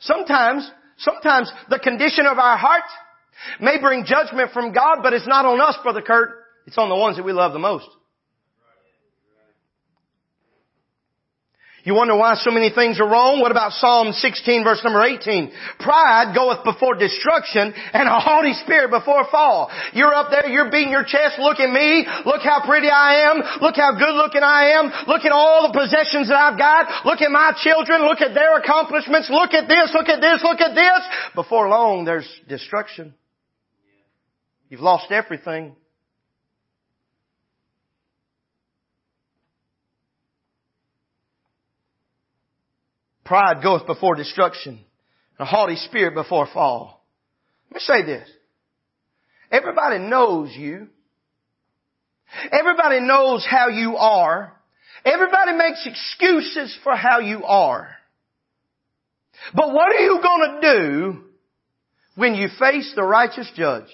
Sometimes, sometimes the condition of our heart may bring judgment from God, but it's not on us, Brother Kurt. It's on the ones that we love the most. You wonder why so many things are wrong? What about Psalm 16 verse number 18? Pride goeth before destruction and a haughty spirit before fall. You're up there, you're beating your chest, look at me, look how pretty I am, look how good looking I am, look at all the possessions that I've got, look at my children, look at their accomplishments, look at this, look at this, look at this. Before long there's destruction. You've lost everything. Pride goeth before destruction, and a haughty spirit before fall. Let me say this. Everybody knows you. Everybody knows how you are. Everybody makes excuses for how you are. But what are you gonna do when you face the righteous judge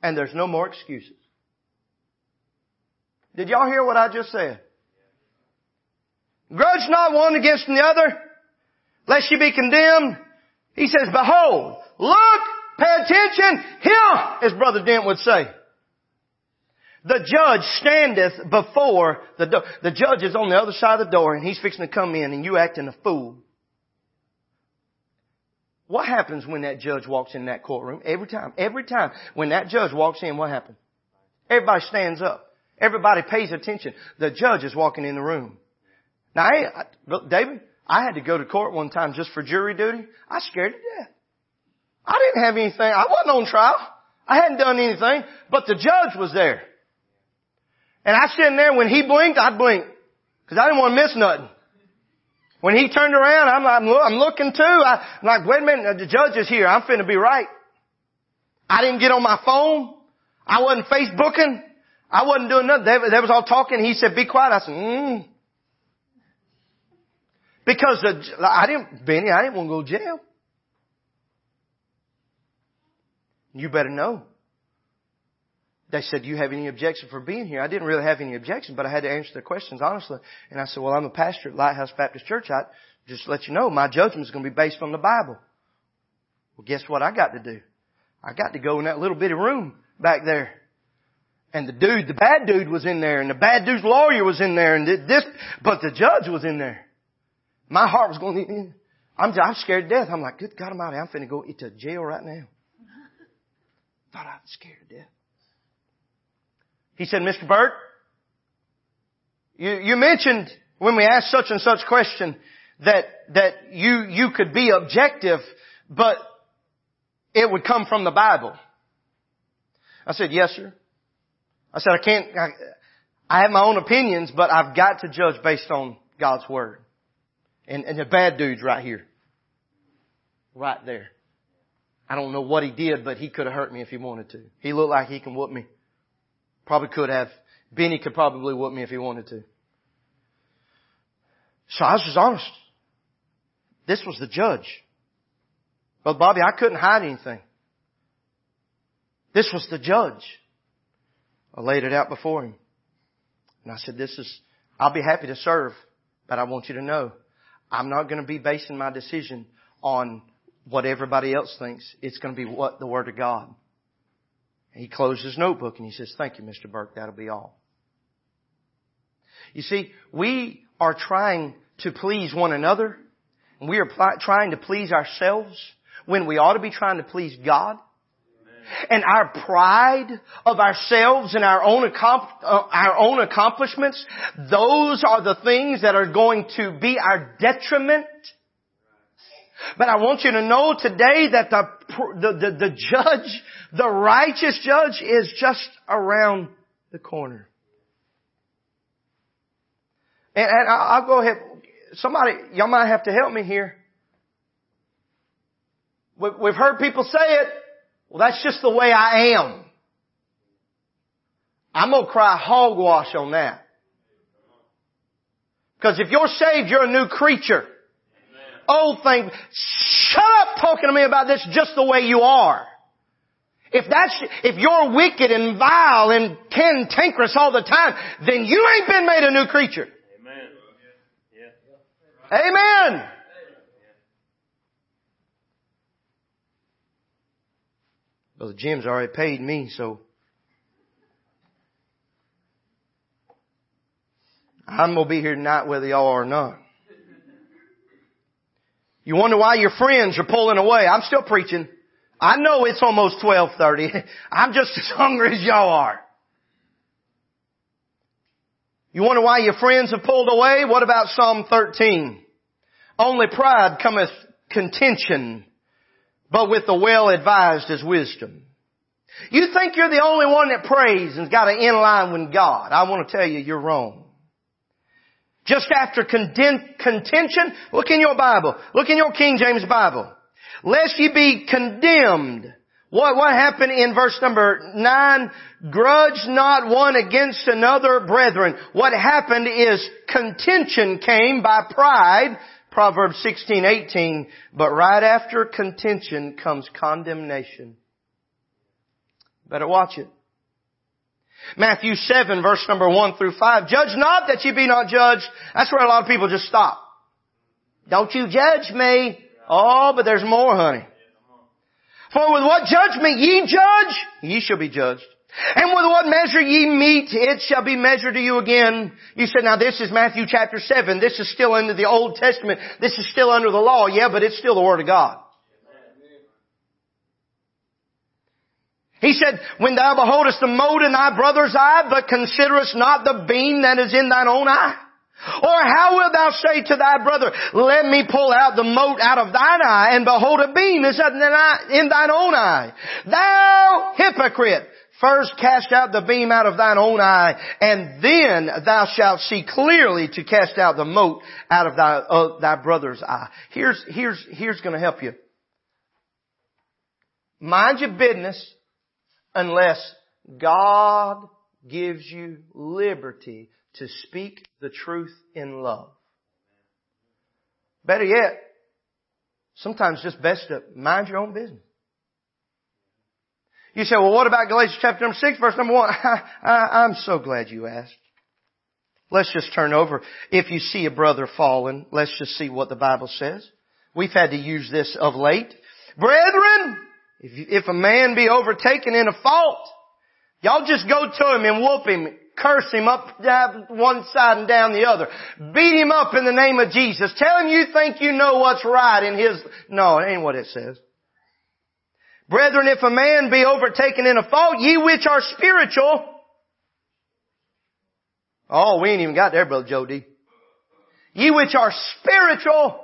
and there's no more excuses? Did y'all hear what I just said? Grudge not one against the other, lest you be condemned. He says, behold, look, pay attention, here, as Brother Dent would say. The judge standeth before the door. The judge is on the other side of the door and he's fixing to come in and you acting a fool. What happens when that judge walks in that courtroom? Every time, every time when that judge walks in, what happens? Everybody stands up. Everybody pays attention. The judge is walking in the room. Now, I, David, I had to go to court one time just for jury duty. I scared to death. I didn't have anything. I wasn't on trial. I hadn't done anything, but the judge was there. And I sitting there when he blinked, I blinked. Cause I didn't want to miss nothing. When he turned around, I'm, I'm, I'm looking too. I, am like, wait a minute, the judge is here. I'm finna be right. I didn't get on my phone. I wasn't Facebooking. I wasn't doing nothing. They, was all talking. He said, be quiet. I said, mm. Because the, I didn't, Benny, I didn't want to go to jail. You better know. They said, do you have any objection for being here? I didn't really have any objection, but I had to answer their questions honestly. And I said, well, I'm a pastor at Lighthouse Baptist Church. I just let you know my judgment is going to be based on the Bible. Well, guess what I got to do? I got to go in that little bitty room back there. And the dude, the bad dude was in there and the bad dude's lawyer was in there and this, but the judge was in there. My heart was going, I'm, I'm scared to death. I'm like, good God Almighty, I'm finna go into jail right now. Thought I was scared to death. He said, Mr. Burke, you, you mentioned when we asked such and such question that, that you, you could be objective, but it would come from the Bible. I said, yes, sir. I said, I can't, I, I have my own opinions, but I've got to judge based on God's Word. And, and the bad dude's right here. Right there. I don't know what he did, but he could have hurt me if he wanted to. He looked like he can whoop me. Probably could have. Benny could probably whoop me if he wanted to. So I was just honest. This was the judge. Well, Bobby, I couldn't hide anything. This was the judge. I laid it out before him. And I said, this is, I'll be happy to serve, but I want you to know I'm not going to be basing my decision on what everybody else thinks. It's going to be what the Word of God. He closed his notebook and he says, thank you, Mr. Burke. That'll be all. You see, we are trying to please one another and we are pl- trying to please ourselves when we ought to be trying to please God and our pride of ourselves and our own, uh, our own accomplishments, those are the things that are going to be our detriment. But I want you to know today that the, the, the, the judge, the righteous judge is just around the corner. And, and I'll go ahead. Somebody, y'all might have to help me here. We've heard people say it. Well, that's just the way I am. I'm gonna cry hogwash on that. Because if you're saved, you're a new creature. Oh, Old thing, shut up talking to me about this just the way you are. If that's, if you're wicked and vile and cantankerous all the time, then you ain't been made a new creature. Amen. Amen. Brother Jim's already paid me, so I'm gonna be here tonight whether y'all are or not. You wonder why your friends are pulling away. I'm still preaching. I know it's almost 1230. I'm just as hungry as y'all are. You wonder why your friends have pulled away? What about Psalm 13? Only pride cometh contention, but with the well advised is wisdom. You think you're the only one that prays and's got an in line with God. I want to tell you, you're wrong. Just after contention, look in your Bible. Look in your King James Bible. Lest ye be condemned. What, what happened in verse number nine? Grudge not one against another, brethren. What happened is contention came by pride, Proverbs 16, 18, but right after contention comes condemnation. Better watch it. Matthew 7 verse number 1 through 5. Judge not that ye be not judged. That's where a lot of people just stop. Don't you judge me. Oh, but there's more, honey. For with what judgment ye judge, ye shall be judged. And with what measure ye meet, it shall be measured to you again. You said, now this is Matthew chapter 7. This is still under the Old Testament. This is still under the law. Yeah, but it's still the Word of God. He said, when thou beholdest the mote in thy brother's eye, but considerest not the beam that is in thine own eye. Or how wilt thou say to thy brother, let me pull out the mote out of thine eye, and behold a beam is in thine own eye. Thou hypocrite! First cast out the beam out of thine own eye, and then thou shalt see clearly to cast out the mote out of thy, uh, thy brother's eye. Here's, here's, here's gonna help you. Mind your business unless God gives you liberty to speak the truth in love. Better yet, sometimes just best to mind your own business. You say, well, what about Galatians chapter number 6, verse number 1? I, am so glad you asked. Let's just turn over. If you see a brother fallen, let's just see what the Bible says. We've had to use this of late. Brethren, if, if a man be overtaken in a fault, y'all just go to him and whoop him, curse him up one side and down the other. Beat him up in the name of Jesus. Tell him you think you know what's right in his, no, it ain't what it says. Brethren, if a man be overtaken in a fault, ye which are spiritual, Oh, we ain't even got there, Brother Jody. Ye which are spiritual,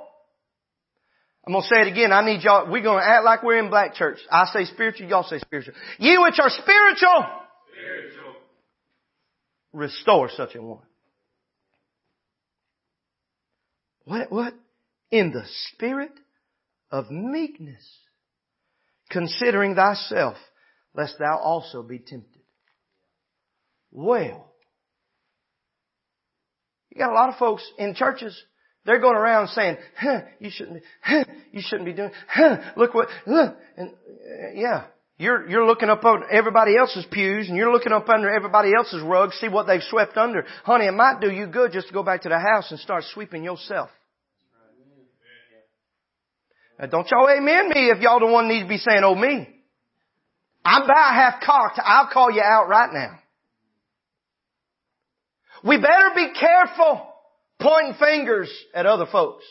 I'm gonna say it again. I need y'all, we're gonna act like we're in black church. I say spiritual, y'all say spiritual. Ye which are spiritual, spiritual. restore such a one. What, what? In the spirit of meekness, considering thyself, lest thou also be tempted. Well, you got a lot of folks in churches they're going around saying, huh, you shouldn't, huh, you shouldn't be doing, huh, look what, huh. and uh, yeah, you're, you're looking up on everybody else's pews and you're looking up under everybody else's rugs, see what they've swept under. Honey, it might do you good just to go back to the house and start sweeping yourself. Now don't y'all amen me if y'all the one needs to be saying, oh me. I'm about half cocked. I'll call you out right now. We better be careful pointing fingers at other folks.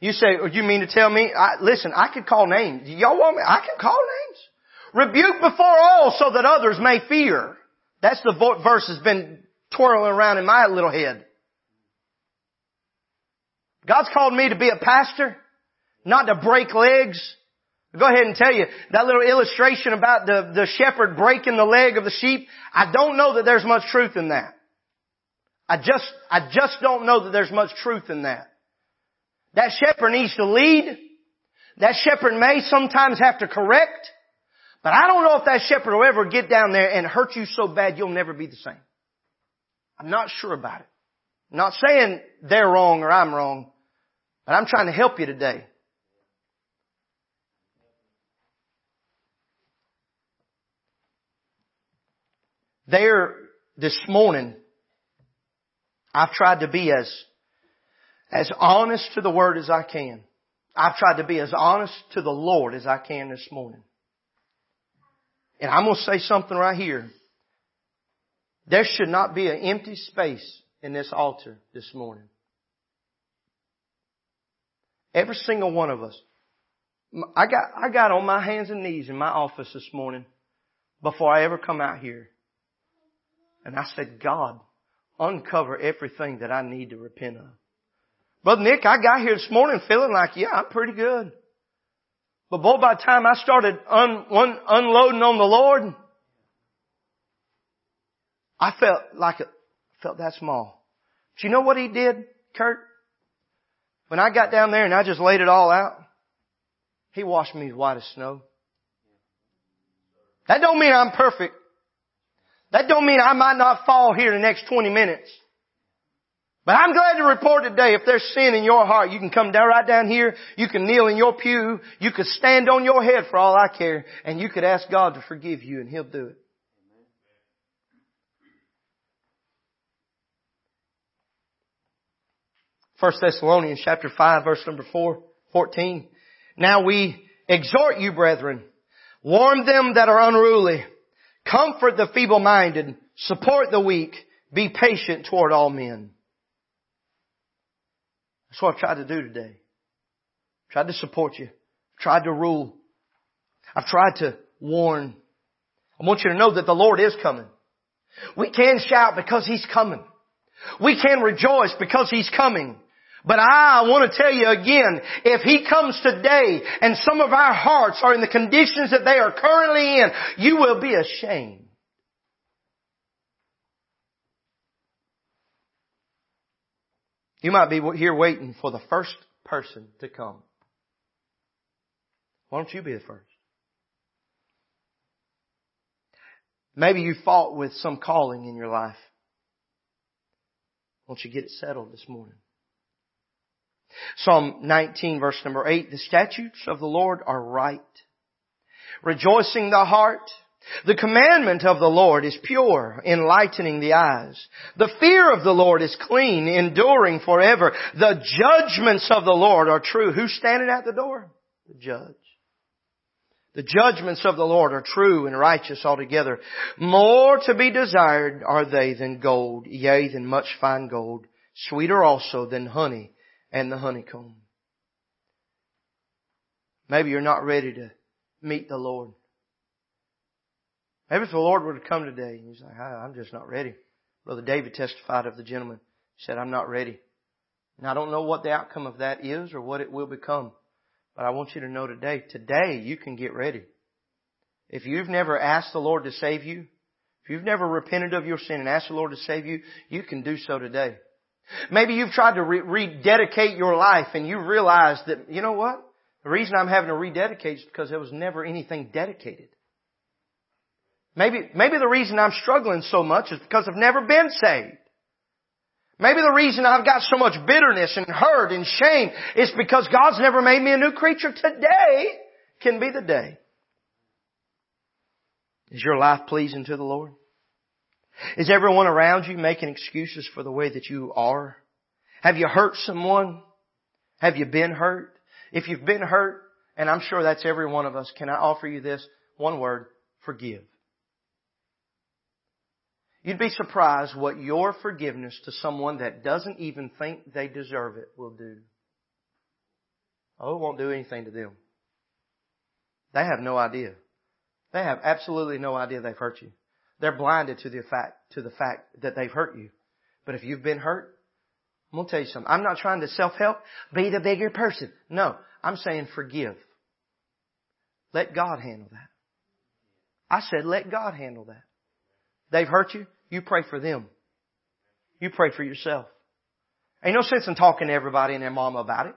You say, or oh, you mean to tell me, I, listen, I could call names. Y'all want me? I can call names. Rebuke before all so that others may fear. That's the vo- verse that's been twirling around in my little head. God's called me to be a pastor, not to break legs. Go ahead and tell you, that little illustration about the, the shepherd breaking the leg of the sheep, I don't know that there's much truth in that. I just, I just don't know that there's much truth in that. That shepherd needs to lead. That shepherd may sometimes have to correct. But I don't know if that shepherd will ever get down there and hurt you so bad you'll never be the same. I'm not sure about it. I'm not saying they're wrong or I'm wrong, but I'm trying to help you today. There this morning, I've tried to be as, as honest to the Word as I can. I've tried to be as honest to the Lord as I can this morning. And I'm going to say something right here. There should not be an empty space in this altar this morning. Every single one of us. I got, I got on my hands and knees in my office this morning before I ever come out here. And I said, God, uncover everything that I need to repent of. Brother Nick, I got here this morning feeling like, yeah, I'm pretty good. But boy, by the time I started un, un, unloading on the Lord, I felt like it, felt that small. But you know what he did, Kurt? When I got down there and I just laid it all out, he washed me as white as snow. That don't mean I'm perfect. That don't mean I might not fall here in the next 20 minutes. But I'm glad to report today if there's sin in your heart, you can come down right down here, you can kneel in your pew, you could stand on your head for all I care, and you could ask God to forgive you and He'll do it. First Thessalonians chapter 5 verse number 4, 14. Now we exhort you brethren, warn them that are unruly, comfort the feeble-minded, support the weak, be patient toward all men. That's what I've tried to do today. I've tried to support you. I've tried to rule. I've tried to warn. I want you to know that the Lord is coming. We can shout because He's coming. We can rejoice because He's coming. But I want to tell you again, if He comes today and some of our hearts are in the conditions that they are currently in, you will be ashamed. You might be here waiting for the first person to come. Why don't you be the first? Maybe you fought with some calling in your life. Won't you get it settled this morning? Psalm 19 verse number 8, the statutes of the Lord are right, rejoicing the heart, the commandment of the Lord is pure, enlightening the eyes. The fear of the Lord is clean, enduring forever. The judgments of the Lord are true. Who's standing at the door? The judge. The judgments of the Lord are true and righteous altogether. More to be desired are they than gold, yea, than much fine gold. Sweeter also than honey and the honeycomb. Maybe you're not ready to meet the Lord. Maybe if the Lord were to come today and he's like, I'm just not ready. Brother David testified of the gentleman. Said, I'm not ready. And I don't know what the outcome of that is or what it will become. But I want you to know today, today you can get ready. If you've never asked the Lord to save you, if you've never repented of your sin and asked the Lord to save you, you can do so today. Maybe you've tried to re- rededicate your life and you realize that, you know what? The reason I'm having to rededicate is because there was never anything dedicated. Maybe, maybe the reason I'm struggling so much is because I've never been saved. Maybe the reason I've got so much bitterness and hurt and shame is because God's never made me a new creature. Today can be the day. Is your life pleasing to the Lord? Is everyone around you making excuses for the way that you are? Have you hurt someone? Have you been hurt? If you've been hurt, and I'm sure that's every one of us, can I offer you this one word? Forgive. You'd be surprised what your forgiveness to someone that doesn't even think they deserve it will do. Oh, it won't do anything to them. They have no idea. They have absolutely no idea they've hurt you. They're blinded to the fact, to the fact that they've hurt you. But if you've been hurt, I'm going to tell you something. I'm not trying to self-help, be the bigger person. No, I'm saying forgive. Let God handle that. I said let God handle that. They've hurt you, you pray for them. You pray for yourself. Ain't no sense in talking to everybody and their mama about it.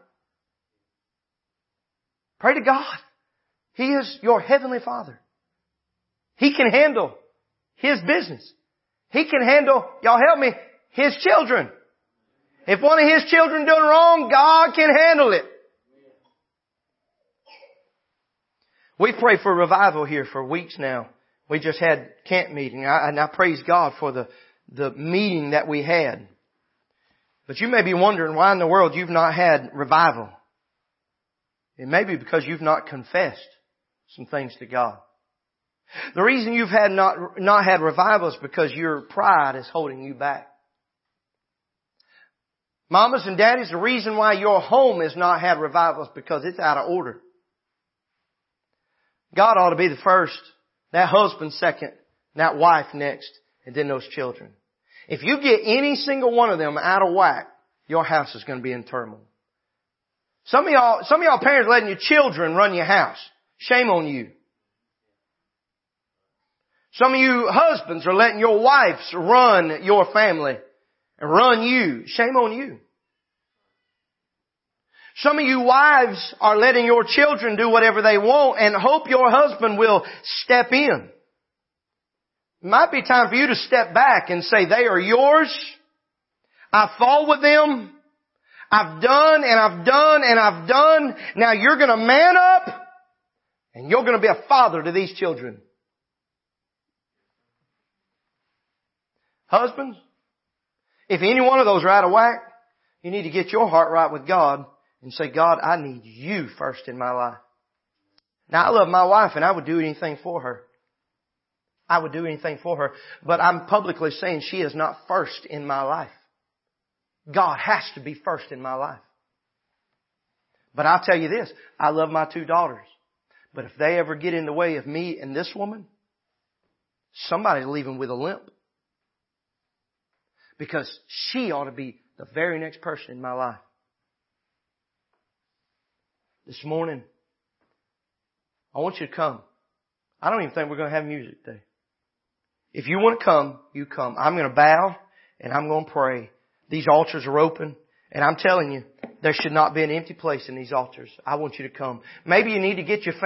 Pray to God. He is your heavenly Father. He can handle his business. He can handle, y'all help me, His children. If one of His children doing wrong, God can handle it. We pray for revival here for weeks now. We just had camp meeting, and I praise God for the, the meeting that we had. But you may be wondering why in the world you've not had revival. It may be because you've not confessed some things to God. The reason you've had not, not had revival is because your pride is holding you back. Mamas and daddies, the reason why your home has not had revival is because it's out of order. God ought to be the first, that husband second, that wife next, and then those children. If you get any single one of them out of whack, your house is going to be in turmoil. Some of y'all, some of y'all parents letting your children run your house. Shame on you. Some of you husbands are letting your wives run your family and run you. Shame on you. Some of you wives are letting your children do whatever they want and hope your husband will step in. It might be time for you to step back and say, they are yours. I fall with them. I've done and I've done and I've done. Now you're going to man up and you're going to be a father to these children. Husbands, if any one of those are out of whack, you need to get your heart right with God and say, God, I need you first in my life. Now I love my wife and I would do anything for her. I would do anything for her, but I'm publicly saying she is not first in my life. God has to be first in my life. But I'll tell you this, I love my two daughters. But if they ever get in the way of me and this woman, somebody's leaving with a limp. Because she ought to be the very next person in my life. This morning, I want you to come. I don't even think we're going to have music today. If you want to come, you come. I'm going to bow and I'm going to pray. These altars are open. And I'm telling you, there should not be an empty place in these altars. I want you to come. Maybe you need to get your family